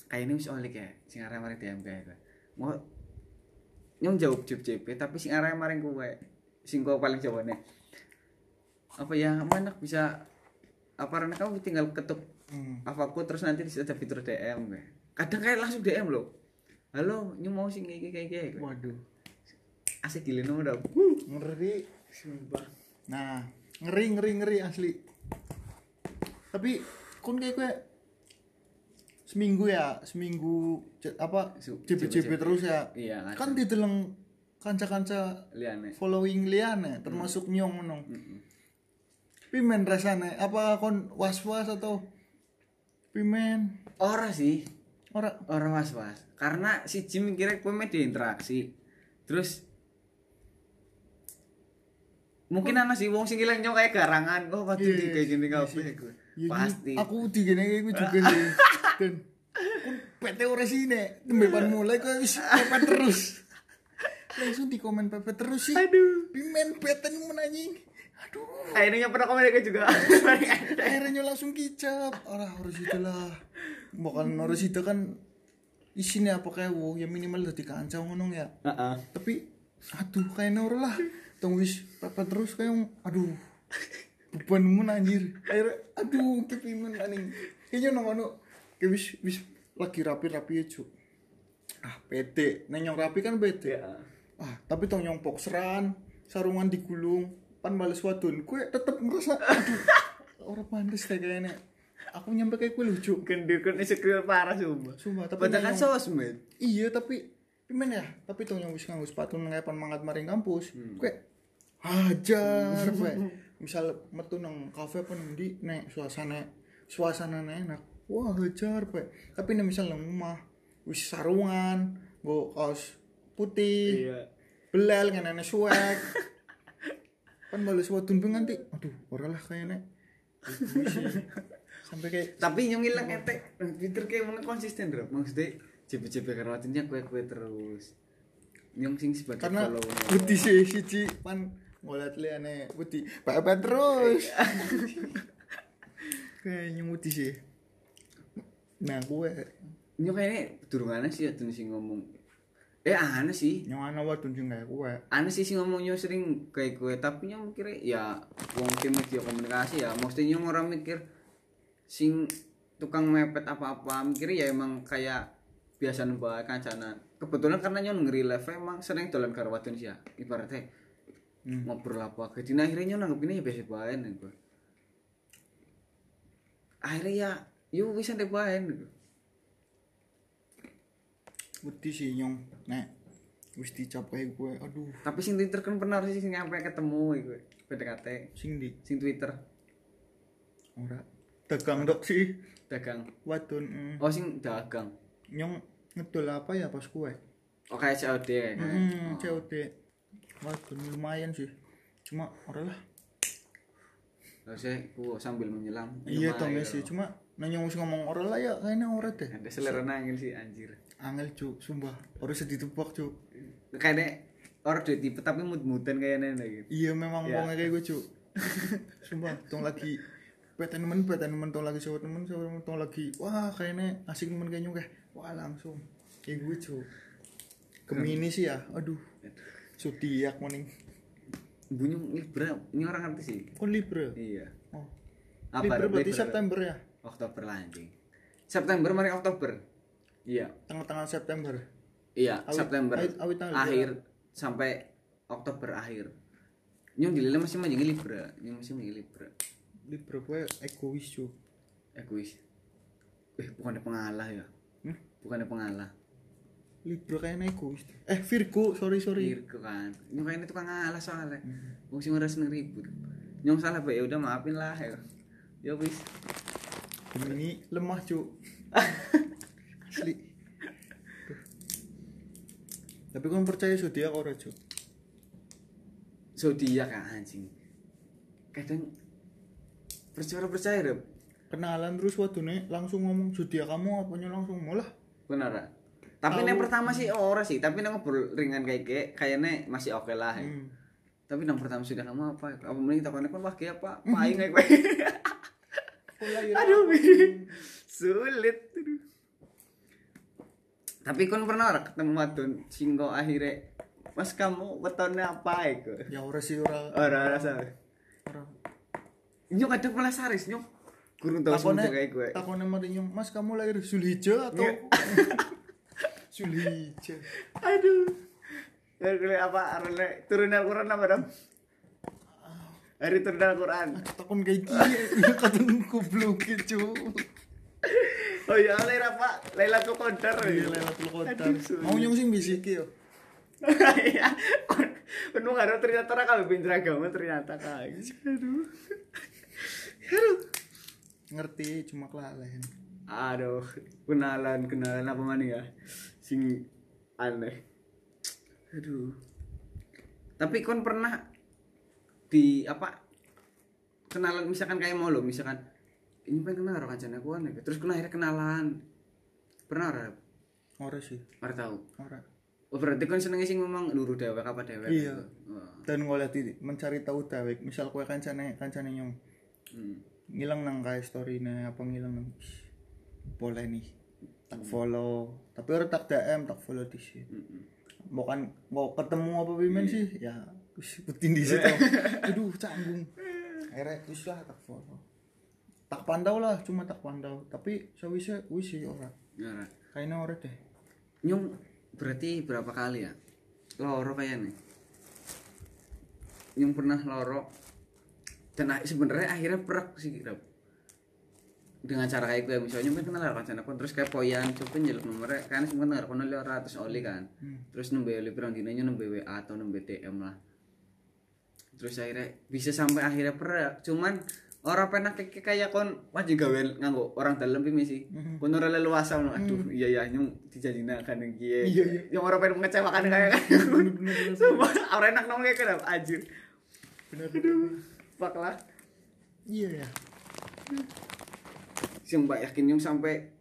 kayaknya wis oleh kayak sing arah mari DM kayak mau nyong jawab CP tapi sing arah maring gue sing gue paling jawabannya apa ya mana bisa apa karena kamu tinggal ketuk Hmm. apa aku terus nanti ada fitur DM gue kadang kayak langsung DM lo halo nyong mau sing kayak kayak kayak Waduh. asik gila udah Ngeri. sumpah Nah, ngeri ngeri ngeri asli. Tapi kun kayak gue seminggu ya, seminggu apa JB. terus ya. iya Kan dideleng kanca-kanca liane following liane termasuk nyong menong. Pimen rasane apa kon was-was atau pimen ora sih ora orang was was karena si Jim kira gue media interaksi terus mungkin ana sih wong sing ilang kayak garangan kok pasti Iya, kayak gini kabeh sih. gue Ya, pasti Aku digene kayak gue juga sih. Dan kun PT ora sini, tembepan mulai kok wis pepet terus. Langsung di komen pepet terus sih. aduh Pimen peten menanyi. Aduh. akhirnya pernah kayak juga Akhirnya langsung kicap. Orang harus itulah. Bukan harus itu kan isinya apa kayak wow, ya minimal udah dikancau ngono ya. Heeh. Tapi aduh kayak nor lah. Wis pepet terus kayak aduh. Beban mun anjir. Akhirnya aduh kepimen aning. Kayaknya nang ono kayak wis wis lagi rapi-rapi ya, Cuk. Ah, pede. Neng yang rapi kan pede. ya Ah, tapi tong nyong pokseran, sarungan digulung, pan bales wadon. Kue tetep aduh. Orang pantes deh kayaknya. Aku nyampe kayak kue lucu. gendir kan insecure parah sumpah Sumpah, tapi kan sosmed Iya, tapi gimana ya? Tapi tong yang wis nganggo sepatu nang pan mangat maring kampus. Kue hajar kue. Misal metu nang kafe apa nang ndi nek suasana suasana enak. Wah, hajar kue. Tapi nek misal nang rumah wis sarungan, go kaos putih. iya belal kan suwek kan bales wadun pe nganti aduh ora lah kayaknya. Sampai kayak tapi yang hilang etek Twitter kayak mana konsisten bro. Maksudnya karo hatinya kue kue terus. Yang sing sebagai karena putih sih siji. Pan ngeliat liane putih bapak terus. Kayaknya putih sih. Nah gue Ini kayaknya durungannya sih ada sing ngomong eh aneh sih. Nyong ana wadon sing kayak kowe. aneh sih sih ngomongnya sering kayak gue. Tapi nyong mikir ya wong tim media komunikasi ya. Mesti nyong orang mikir sing tukang mepet apa-apa. Mikir ya emang kayak biasa bae kancana. Kebetulan karena nyong ngeri live emang sering dolan karo wadon sih ya ibaratnya Hmm. ngobrol apa jadi akhirnya nyong nanggepinnya ya biasa bae nih gue akhirnya ya yuk bisa deh bae gitu Wedi sih nyong. Nek wis dicap kayak gue. Aduh, tapi sing Twitter kan pernah sih sing sampai ketemu gue PDKT sing di sing Twitter ora dagang dok sih dagang wadon. mm. oh sing dagang Nyong ngedol apa ya pas kue? oh kayak COD kayak Hmm, COD. Wadon lumayan sih. Cuma ora lah. Terus saya ku sambil menyelam. Iya ya sih. Cuma nanya wis ngomong ora lah ya kayaknya ora deh. Ada selera nangil sih anjir. Angel cuk, sumpah. Ora sedih tebak cuk. Kayaknya orang udah tipe tapi mut-mutan kayaknya gitu. Iya memang Ya. kayak gue cuk. sumpah, tong lagi peten temen, peten temen, tong lagi sama temen, sama temen, tong lagi wah kayaknya asik temen kayaknya kayak wah langsung kayak gue cuk. Gemini sih ya, aduh. Zodiak maning. Bunyi Libra, ini orang ngerti sih. Kon Libra. Iya. Oh. Apa? Libra berarti Libra. September ya? Oktober lah anjing. September mari Oktober. Iya. Tanggal-tanggal September. Iya, Awit- September awit- awit akhir sampai Oktober akhir. Nyong dilele masih menjadi Libra, nyong masih menjadi Libra. Libra gue egois cuk. Egois. Eh, bukannya pengalah ya? Hmm? Bukannya pengalah. Libra kayaknya egois. Eh Virgo, sorry sorry. Virgo kan nyong kayaknya tukang ngalah soalnya wong sing ora seneng ribut nyong salah pak ya udah maafin lah ya ya wis Gemini lemah cuk. Asli. Tapi kan percaya zodiak ora cuk. zodiak kan anjing kadang percaya percaya deh Kenalan terus wadone langsung ngomong zodiak kamu apanya langsung malah. benar tapi yang pertama sih ora sih tapi yang ngobrol ringan kayak kayak kayaknya masih oke lah ya. Hmm. tapi yang pertama sudah kamu apa apa mending takutnya kan wah kayak apa paling kayak aduh sulit Aduh. tapi kan pernah ora ketemu wadon singgo akhirnya mas kamu wetonnya apa itu Ya ora sih ora. ora rasa Ora. nyok kadang malah saris nyok kurang Takone semuanya kayak gue takone mari nyong, Mas kamu lahir Zulhijjah atau. Zulhijjah? aduh Ya, kuliah apa arane turun Al-Quran apa dong hari turun Al-Quran Takon kayak gini, kadang goblok cuk. oh iya apa Lailatul Qadar Iya Lailatul Qadar. Aduh, sulit. Mau nyong sing bisiki yo. Iya, penuh karo ternyata ra kalau pinter agama ternyata kayak aduh. Aduh. Ngerti cuma kelalen. Aduh, kenalan kenalan apa mana ya? Sing aneh. Aduh. Tapi kon pernah di apa kenalan misalkan kayak mau lo misalkan ini pengen kenal karo kancane aku aneh terus kena akhirnya kenalan pernah ora Ora sih, ora tahu ora. oh berarti kon senengnya sih ngomong luru dewek apa dewek Iya. gitu. Oh. dan golek di mencari tahu dawek misal kue kancane kancane nyong Hmm. ngilang nang kayak story apa ngilang nang "Ih, boleh nih tak follow tapi orang tak DM tak follow di sini Mm-mm. mau kan mau ketemu apa wimen sih ya ikutin di situ aduh canggung akhirnya wis lah tak follow tak pandau lah cuma tak pandau tapi sawise wis sih ora Ya, ora. kayaknya ora deh Nyung berarti berapa kali ya? Loro kayaknya. Nyung pernah loro. Dan sebenarnya akhirnya perak sih Rap. Dengan cara kayak gue misalnya nyung kenal kan sana terus kayak poyan coba njeluk nomornya kan sebenarnya kenal kono lewat ratus oli kan. Terus nembe oli pirang dino nembe WA atau nembe DM lah. Terus akhirnya bisa sampai akhirnya perak. Cuman orang pernah kayak kayak kon wajib gawe nganggo orang dalam pi sih. Kon ora leluasa no. Aduh, iya ya nyung dijajinakan yang kiye. Iya, iya. Yang orang pengen mengecewakan kayak kan. bener-bener Sumpah, orang enak nong kayak kenapa anjir. bener Fuck lah. iya ya Sumpah yakin nyung sampai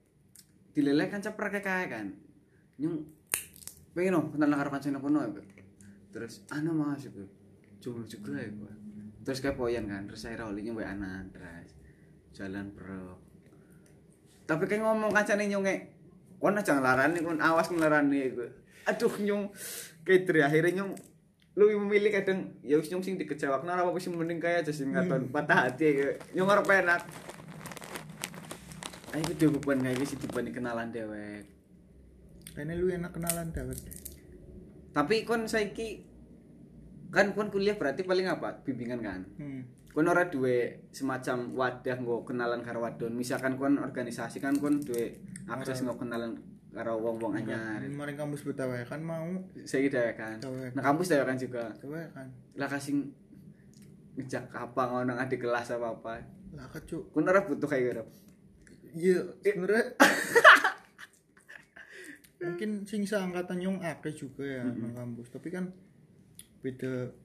dileleh kan ceprak kayak kayak kan. Nyung pengen no kenal karo kancane kono ya. Beb. Terus ana mas itu. Cuma juga ya gua. Terus kayak poyan kan, terus saya oli nyung anak terus jalan bro. Tapi kayak ngomong kancane nyung kayak kon aja ngelarani kon awas ngelarani iku. Aduh nyong kayak akhirnya nyong lu memilih kadang ya wis nyong sing ora apa sing mending kaya aja sing katon patah hati kayak nyong ora penak ayo kudu beban kayak gitu dibanding kenalan dewek. Kayaknya lu enak kenalan dawet tapi kon saiki kan kon kuliah berarti paling apa? Bimbingan kan? Hmm. kon ora duwe semacam wadah nggo kenalan karo wadon. Misalkan kon organisasi kan kon duwe akses nggo kenalan karo wong-wong anyar. Kemarin kampus betawe kan mau. Saya dhewe kan Dewek. nah kampus dhewe kan juga. Dewe kan lah kasih ngejak apa ngono adik kelas apa apa. Lah kecuk. Kon ora butuh kayak gitu iya sebenernya mungkin sing seangkatan yang akeh juga ya nang kampus. Tapi kan beda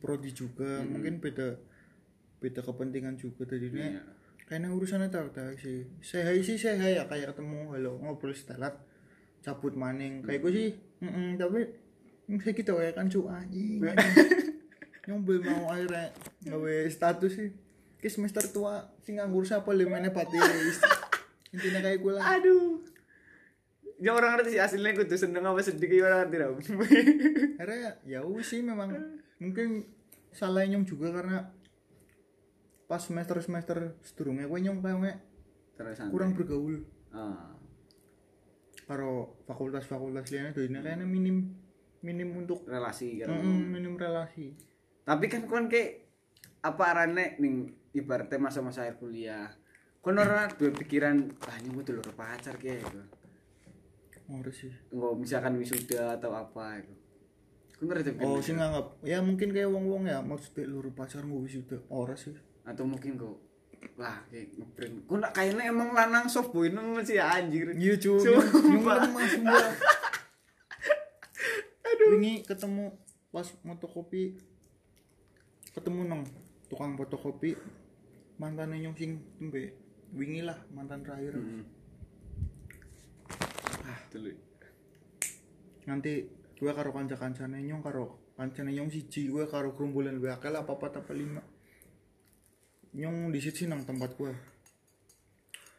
prodi juga mungkin beda beda kepentingan juga tadinya Iya. kayaknya urusannya tahu tahu sih. Saya sih saya ya kayak ketemu halo ngobrol setelat cabut maning. Kayak gue sih mm tapi mm, saya kita ya kan cu anjing nyoba mau akhirnya gawe status sih. Ke semester tua sing nganggur siapa lemene patis intinya kayak gue lah. Aduh ya orang ngerti sih aslinya kudu seneng apa sedih kayak orang ngerti dah akhirnya ya wis sih memang. Mungkin salah nyong juga karena pas semester semester sedurungnya gue nyong kayak terus santai. kurang bergaul. Ah. Karo fakultas-fakultas lainnya jadi kayaknya minim minim untuk relasi karo Mm, minim relasi. Tapi kan kon kayak apa arane ning ibaratnya masa-masa akhir kuliah? Kon ora duwe pikiran ah nyong kudu loro pacar kayak gitu harus sih. Nggak misalkan wisuda atau apa itu. Ora duwe oh pikiran sih nganggap ya mungkin kayak wong wong ya maksudnya luru pacar gue wisuda ora sih. Atau mungkin kok lah kayak ngeprint. Kon nak kayaknya emang lanang soft boy nang masih anjir. Iya cuy lemah semua aduh. Ini ketemu pas fotokopi ketemu nong tukang fotokopi mantannya nyong sing tembe. Wingi lah mantan terakhir. Hmm. Ah. Dulu. Nanti gue karo kanca kancane nyong karo kancane nyong siji gue karo kerumbulan gue akal apa apa apa lima. Nyong di situ nang tempat gue.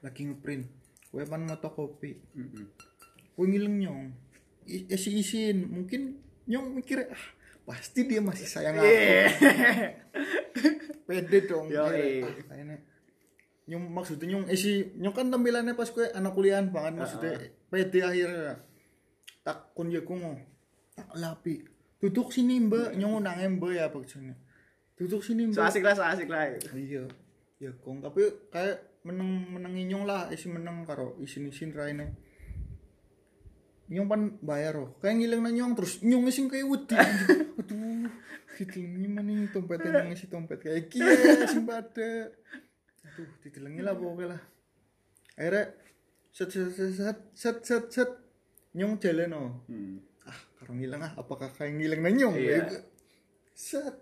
Lagi ngeprint. Gue pan moto kopi gue ngileng nyong. I- isi isin mungkin nyong mikir ah pasti dia masih sayang aku. Pede dong eh. ah, kayaknya nyong maksudnya nyong isi nyong kan tampilannya pas gue anak kuliahan banget maksudnya pede akhirnya. Tak kun ya ku mau tak lapi. Duduk sini mbak. Nyong nang mbak ya maksudnya. Duduk sini so mbak asik lah so asik lah. Iya ya kong. Tapi kayak meneng menengi nyong lah isi meneng karo isin isin raine. Nyong pan bayar loh kayak ngilang na nyong terus nyong sing kayak wedi. Anjing. aduh gitu ini mana nih dompetnya nyong isi dompet kayak kia sing pada aduh ditelengi lah pokoknya lah. Akhirnya set set set set set set set. Nyong jalan oh hmm. ah karo ngilang ah apakah kayak ngilang na nyong? Iya. Kayak, set.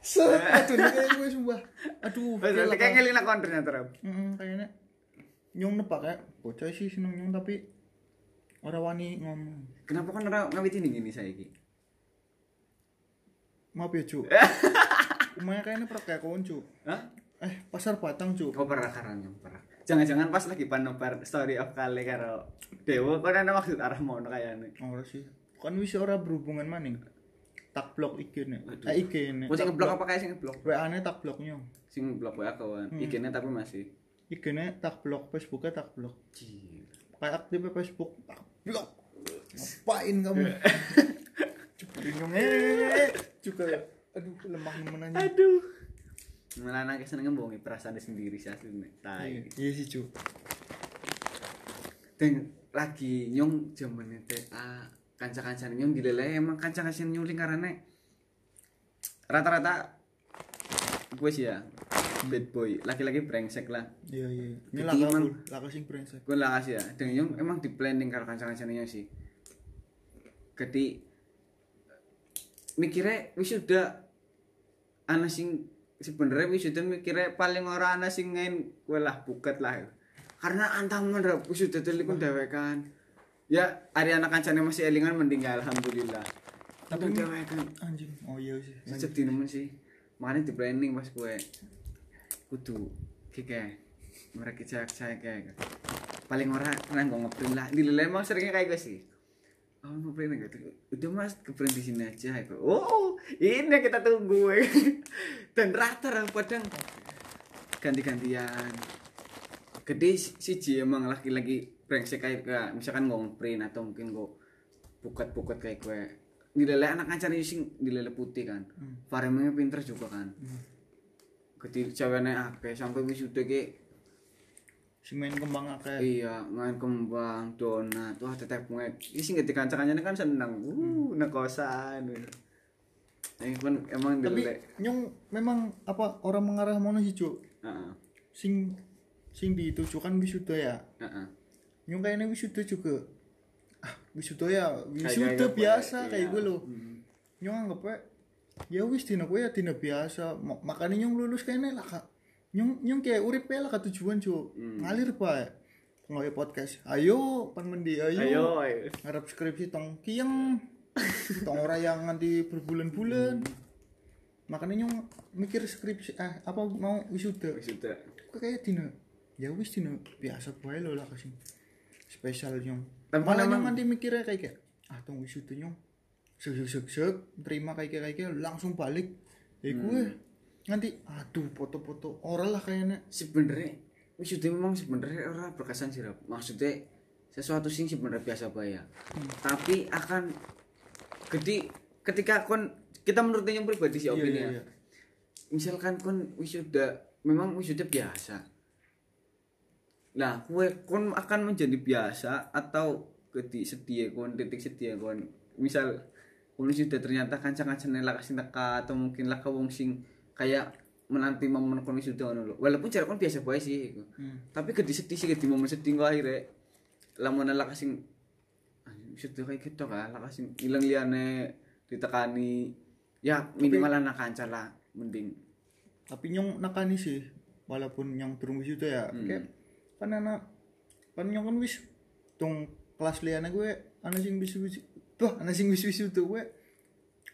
Set. Aduh kayak gue sumpah. Aduh Wes, kayak kayak ngeling nak konternya terus Mm, kayaknya nyong nepak ya bocah sih seneng nyong tapi orang wani ngomong. Kenapa kan orang ngawit ini gini saya ki maaf ya cu Umaya kayaknya pernah kayak kawan cu Hah? Eh pasar batang cu pernah karang yang pernah. Jangan-jangan pas lagi panobar story of kali karo Dewo, kau ada maksud arah mau kayaknya. orang sih. Kan bisa orang berhubungan maning. Tak blok IG nih Aduh. eh IG nih Mau sing ngeblok apa kayak sing ngeblok? WA nya tak blok nyong Sing ngeblok wa kawan. IG-nya tapi masih. IG nya tak blok Facebooknya tak blok. Kayak aktif Facebook tak blok. Ngapain kamu? Cepetin nyong eh juga aduh lemah nemenanya Aduh. Malah nangis seneng ngomongin perasaan dia sendiri sih aslinya. Tai. iya sih cu Dan lagi nyong zaman TA kanca-kanca nyong dilele emang kanca-kanca nyuling karena rata-rata gue sih ya bad boy laki-laki brengsek lah Iya iya. Ini laka emang- laka sing brengsek. gue lah kasih ya dan nyong emang di planning karo kanca-kancane sih jadi mikirnya wis udah ana sing sebenarnya wis udah mikirnya paling ora ana sing ngain gue lah buket lah karena antang mana wis udah telepon dewekan. Ya hari anak kancane masih elingan mending ya alhamdulillah. Tapi dewekan Anjing. Oh iya sih. sedih nemen sih. Makanya di planning pas gue kudu kayak mereka cek cek kayak paling ora pernah gue ngeprint lah. Di emang seringnya kayak gue sih oh ngeprint gitu. Udah mas ngeprint di sini aja. Aku oh ini yang kita tunggu. Dan rata orang padang ganti-gantian. Gede si si Ji emang laki-laki brengsek kayak gue misalkan gue ngeprint atau mungkin gue bukat-bukat kayak gue di lele anak acar sing di lele putih kan. Faremnya pinter juga kan. Gede ceweknya akeh sampai wisuda kayak sing main kembang akeh iya main kembang donat wah tetep muek ini sih ketika kancangannya kan seneng uh nekosan ini pun emang tapi dilek nyong memang apa orang mengarah mana sih cuk Heeh. sing sing ditujukan wisuda ya Heeh. nyong kayaknya wisuda juga ah wisuda ya wisuda biasa ya? kayak Iya. gue loh Hmm. nyong anggap ya wis dina gue ya dina biasa Ma- makanya nyong lulus kayaknya lah kak nyong nyong kayak urip lah kak tujuan cuk. Hmm. ngalir pak. Ngeloy podcast. Ayo pan mendi ayo, ayo ayo. Ngarep skripsi tong kieng. Tong ora yang nanti berbulan-bulan. Makanya nyong mikir skripsi ah apa mau wisuda? Sudah kok kayak dina? Ya wis dina biasa bae lo lah kasih spesial Tapi malah nyong nanti mikirnya kayak kayak ah tong wisuda nyong sek sek sek sek terima kayak kayak kayak langsung balik. Ya gue nanti aduh foto-foto orang lah kayaknya. Sebenarnya wisuda memang sebenarnya orang berkesan sih maksudnya sesuatu sing sebenarnya biasa bae ya. Tapi akan gede ketika kon kita menurut yang pribadi sih Iya, opini iya, ya. iya. misalkan kon wisuda memang wisuda biasa. Nah kue kon akan menjadi biasa atau ketik setia kon titik setia kon. Misal kon sudah ternyata kancang-kancang lah kasih teka atau mungkin lah wong sing kayak menanti momen kon wisuda ngono lho. Walaupun cara kon biasa bae sih. Hmm. tapi gede sedih sih gede momen sedih kok akhirnya lamun lah kasih wisuda kayak gitu kan lah kasih ilang liane ditekani. Ya minimal anak kanca lah mending. Tapi nyong nakani sih walaupun nyong turun wisuda ya kayak kan anak kan nyong kan wis tong kelas liane gue anak sing wis wis bah anak sing wis wis itu gue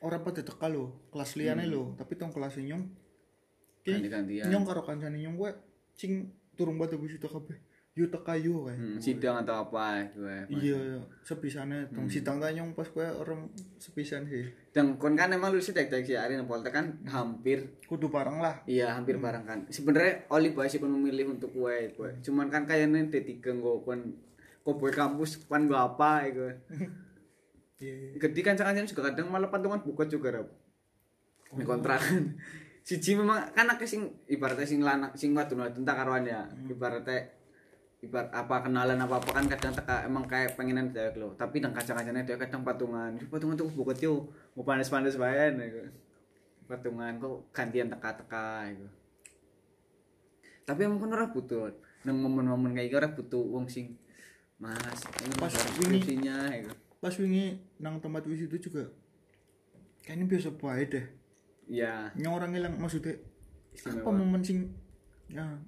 orang pada teka lo. Kelas liane lo. Tapi tong kelas nyong ganti-gantian. nyong karo kancane nyong gue sing turun batu wisuda kabeh. Yo teka yo kayak Hmm, sidang atau apa gue iya sepisane tong sidang ta nyong pas gue orang sepisan sih. Dan kon kan emang lu sih tek tek si Ari Polta kan hampir kudu bareng lah. Iya hampir bareng kan. Sebenarnya Oli bae sih kon memilih untuk gue gue cuman kan kayaknya D3 gue kon boy kampus pan gue apa gue iya gede kan kancan juga kadang malah patungan buka juga rap. Ini kontrakan siji memang kan akeh sing ibaratnya sing lanang sing wadon wadon tak karuan ya. Ibaratnya ibarat apa kenalan apa apa kan kadang teka emang kayak pengenan dewek lo tapi nang kaca-kacanya dia kadang patungan. "Ih, patungan tuh buka yo mau panas-panas bayan gitu. patungan kok gantian teka-teka gitu tapi emang kan ora butuh. Nang momen-momen kayak gitu ora butuh wong sing mas ini Pas skripsinya gitu pas wingi nang tempat wisuda juga kayaknya biasa bae deh. Ya nyong orang hilang maksudnya Istimewa. apa momen sing ya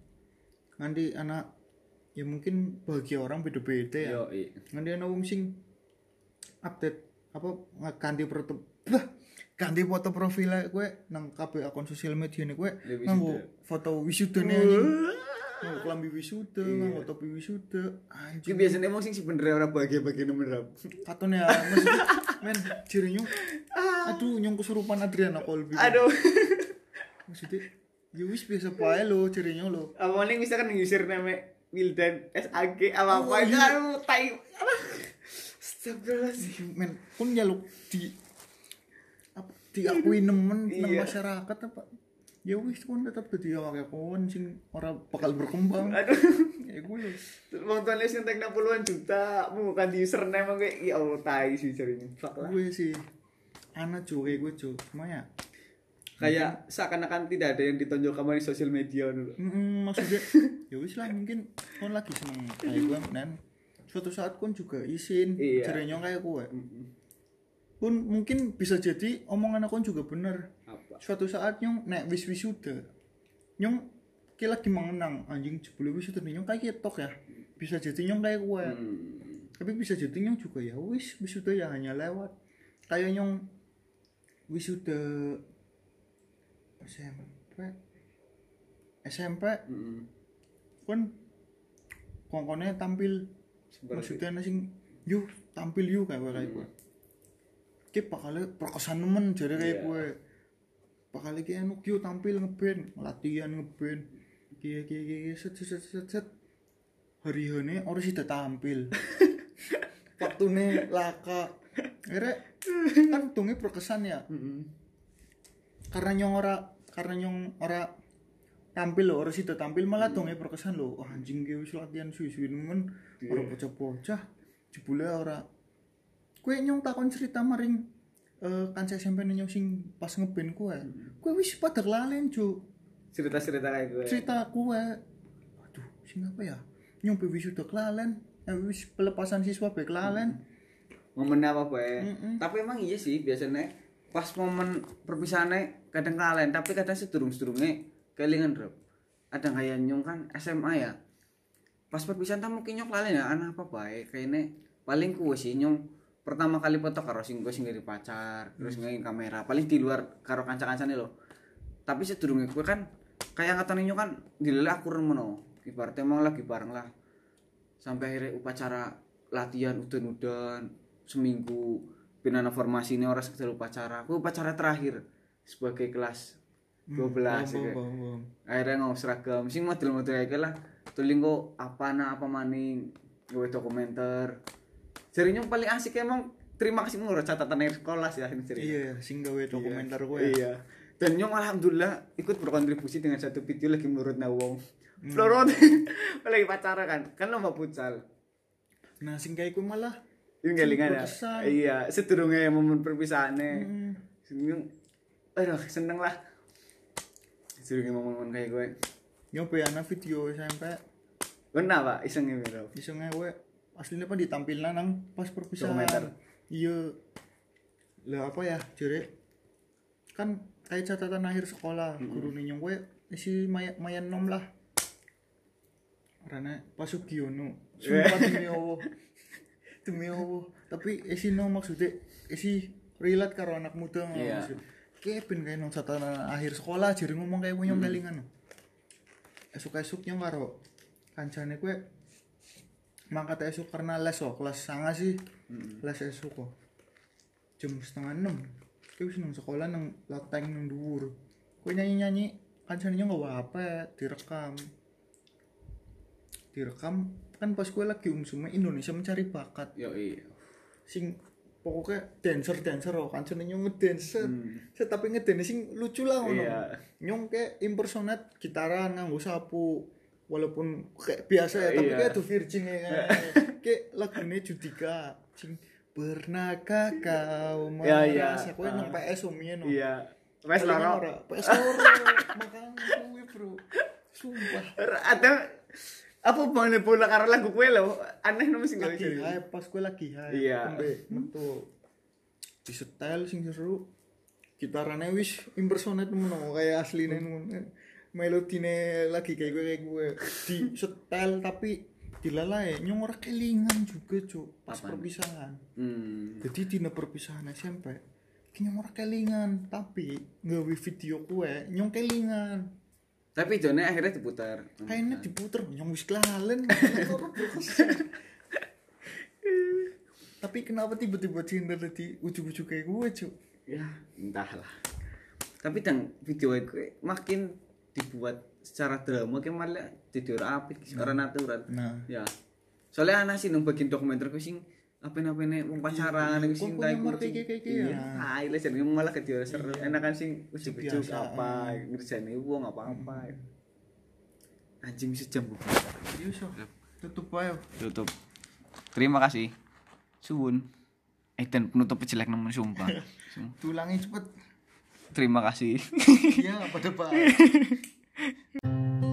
nanti anak ya mungkin bagi orang beda-beda ya. Yo i nanti anak wong sing update apa ganti foto bah ganti foto profil gue nang kabeh akun sosial media nih gue nganggo foto wisuda nih anjing nganggo kelambi wisuda Iya. nganggo topi wisuda anjing biasanya emang sing sebenarnya ora bahagia-bahagia nomor rap. katon ya maksudnya men ciri nyong aduh nyong kesurupan Adriana Colby Aduh. maksudnya ya wis biasa bae lo cirinya lo Apa nih misalkan username Wildan SAG apa apa Oh, itu iya. aduh tai. Astagfirullahaladzim. men pun jaluk di apa diakui nemen nang Iya. masyarakat apa ya wis kon tetap jadi awake kon sing ora bakal berkembang Aduh. ya gue lo Wong tuane sing tek 60-an juta, mu bukan di username kayak ya Allah tai sih carinya. Fuck lah. gue sih anak cuy kayak gue cuy cuma ya Kayak seakan-akan tidak ada yang ditonjol kamu di sosial media dulu. mm, maksudnya ya wis lah mungkin kon lagi seneng kayak gue dan suatu saat kon juga izin Iya. kayak gue pun mungkin bisa jadi omongan kon juga bener? Suatu saat nyong nek wis wisuda. Nyong ki lagi mengenang anjing jebule wisuda nih. Nyong kayak ketok ya. Bisa jadi nyong kayak gue Hmm. tapi bisa jadi nyong juga ya wis wisuda ya hanya lewat. Kayak nyong wisuda SMP. SMP. Hmm. kan kongkone tampil maksudnya ana sing yuk tampil yuk kayak kayak gue. Ki bakal perkesan nemen jadi kayak Iya. gue bakal ki anu yuk tampil ngeband latihan ngeband. Kiye kiye kiye set set set set, set. hari ini orang sih tampil. Waktune laka. Akhirnya kan untungnya berkesan ya? Karena nyong ora karena nyong ora tampil loh orang sih tampil malah dongnya berkesan loh wah anjing gue wis latihan suwi-suwi nemen ora bocah-bocah. Jebule ora. Kue nyong takon cerita maring eh kanca SMP nyong sing pas ngeband kue kue wis pada kelalen cuk. Cerita-cerita kayak gue cerita kue aduh sing apa ya? Nyong pe wis udah kelalen eh, wis pelepasan siswa be kelalen. Momen apa bae Mm-mm. tapi emang iya sih biasanya pas momen perpisahannya kadang kalian tapi kadang sedurung sedurungnya kelingan drop ada kayak nyong kan SMA ya. Pas perpisahan tak mungkin nyong kalian ya anak apa baik kayaknya paling kuwe sih nyong pertama kali foto karo sing gue sing dari pacar terus ngingin kamera. Paling di luar karo kanca-kancane loh tapi sedurungnya gue kan kayak angkatan nyong kan dilele aku remono ibaratnya emang lagi bareng lah. Sampai akhirnya upacara latihan udan-udan seminggu pinana formasi ini orang sekedar upacara. Aku upacara terakhir sebagai kelas 12 ya, Bom, kayak. bom, bom, bom. akhirnya ngomong seragam. Sing model-model kayak lah tuling kok apa na apa maning gue dokumenter jadi yang paling asik emang terima kasih ngurus catatan akhir sekolah sih akhirnya cerita iya sing gawe dokumenter gue. Iya. Dan nyong alhamdulillah ikut berkontribusi dengan satu video lagi menurut nawong Hmm. Florot. Lagi pacaran kan? Kan lomba futsal. Nah sing kayak gue malah ini kelingan ya? iya sedurungnya momen perpisahannya. Mm, Senyum, aduh seneng lah. Sedurungnya momen-momen kayak gue. Nyoba ana video SMP. Benar pak? Isengnya bro iso ngewe aslinya apa ditampilna nang pas perpisahan. Iya. Lah apa ya jere kan kayak catatan akhir sekolah guru nyong gue isi maya, mayan nom lah. Karena pas Sugiono. Sumpah demi Allah. Demi Allah. Tapi isi nom maksudnya isi relate karo anak muda Iya. maksud. kayak nong catatan akhir sekolah jadi ngomong kayak gue nyong kelingan esuk nyong karo kancane kue mangkat esuk karena les oh kelas sanga sih. Les esuk kok. Jam setengah enam. Wis nang sekolah nang lateng nang dhuwur. Kue nyanyi nyanyi kancane nyong nggak apa direkam. Direkam kan pas kue lagi umsume Indonesia mencari bakat. Yo iya sing pokoknya dancer dancer oh kancane nyong ngedance set tapi ngedance sing lucu lah ngono. Iya. nyong kayak impersonate gitaran nganggo sapu walaupun kayak biasa ya tapi Iya. kayak tuh virgin ya. Kayak, kayak lagunya Judika sing pernahkah kau Iya, iya. merasa kowe nang PS umien no? Iya. Palingan loro PS loro makanya kuwi bro. Sumpah. Ada apa hubungannya bola karo lagu kue lo aneh nomor sing lagi hype pas gue lagi hype Iya. Tembe, metu. Di setel sing seru gitarannya wis impersonate ngono kayak asline ngono melodine lagi kayak gue kayak gue. Di setel tapi dilalai. Nyong ora kelingan juga cuk. Pas Apaan? perpisahan. Hmm. Jadi dina perpisahan SMP ki nyong ora kelingan. Tapi nggawe video kue nyong kelingan. Tapi jone akhirnya diputar. Kayaknya diputer nyong wis kelalen. Tapi kenapa tiba-tiba cinta tadi ujuk-ujuk kayak gue cuk? Ya entahlah. Tapi dan video gue makin dibuat secara drama kayak malah tidur apik secara natural nah. Ya. Soalnya anak sih nung bagian dokumenter gue sing apa apa nih mau pacaran gue sing Kok tai nyamar kucing. kayak- kayak- kayak iya. Ya? ah iya jadi malah ke dia seru. Enak kan sing ujuk ujuk apa ngerjain ibu apa apa anjing bisa jam bukan oh tutup ayo. Tutup. Terima kasih. Suwun. Eh dan penutup jelek namun sumpah. Tulangin cepet terima kasih. Iya, pada Pak.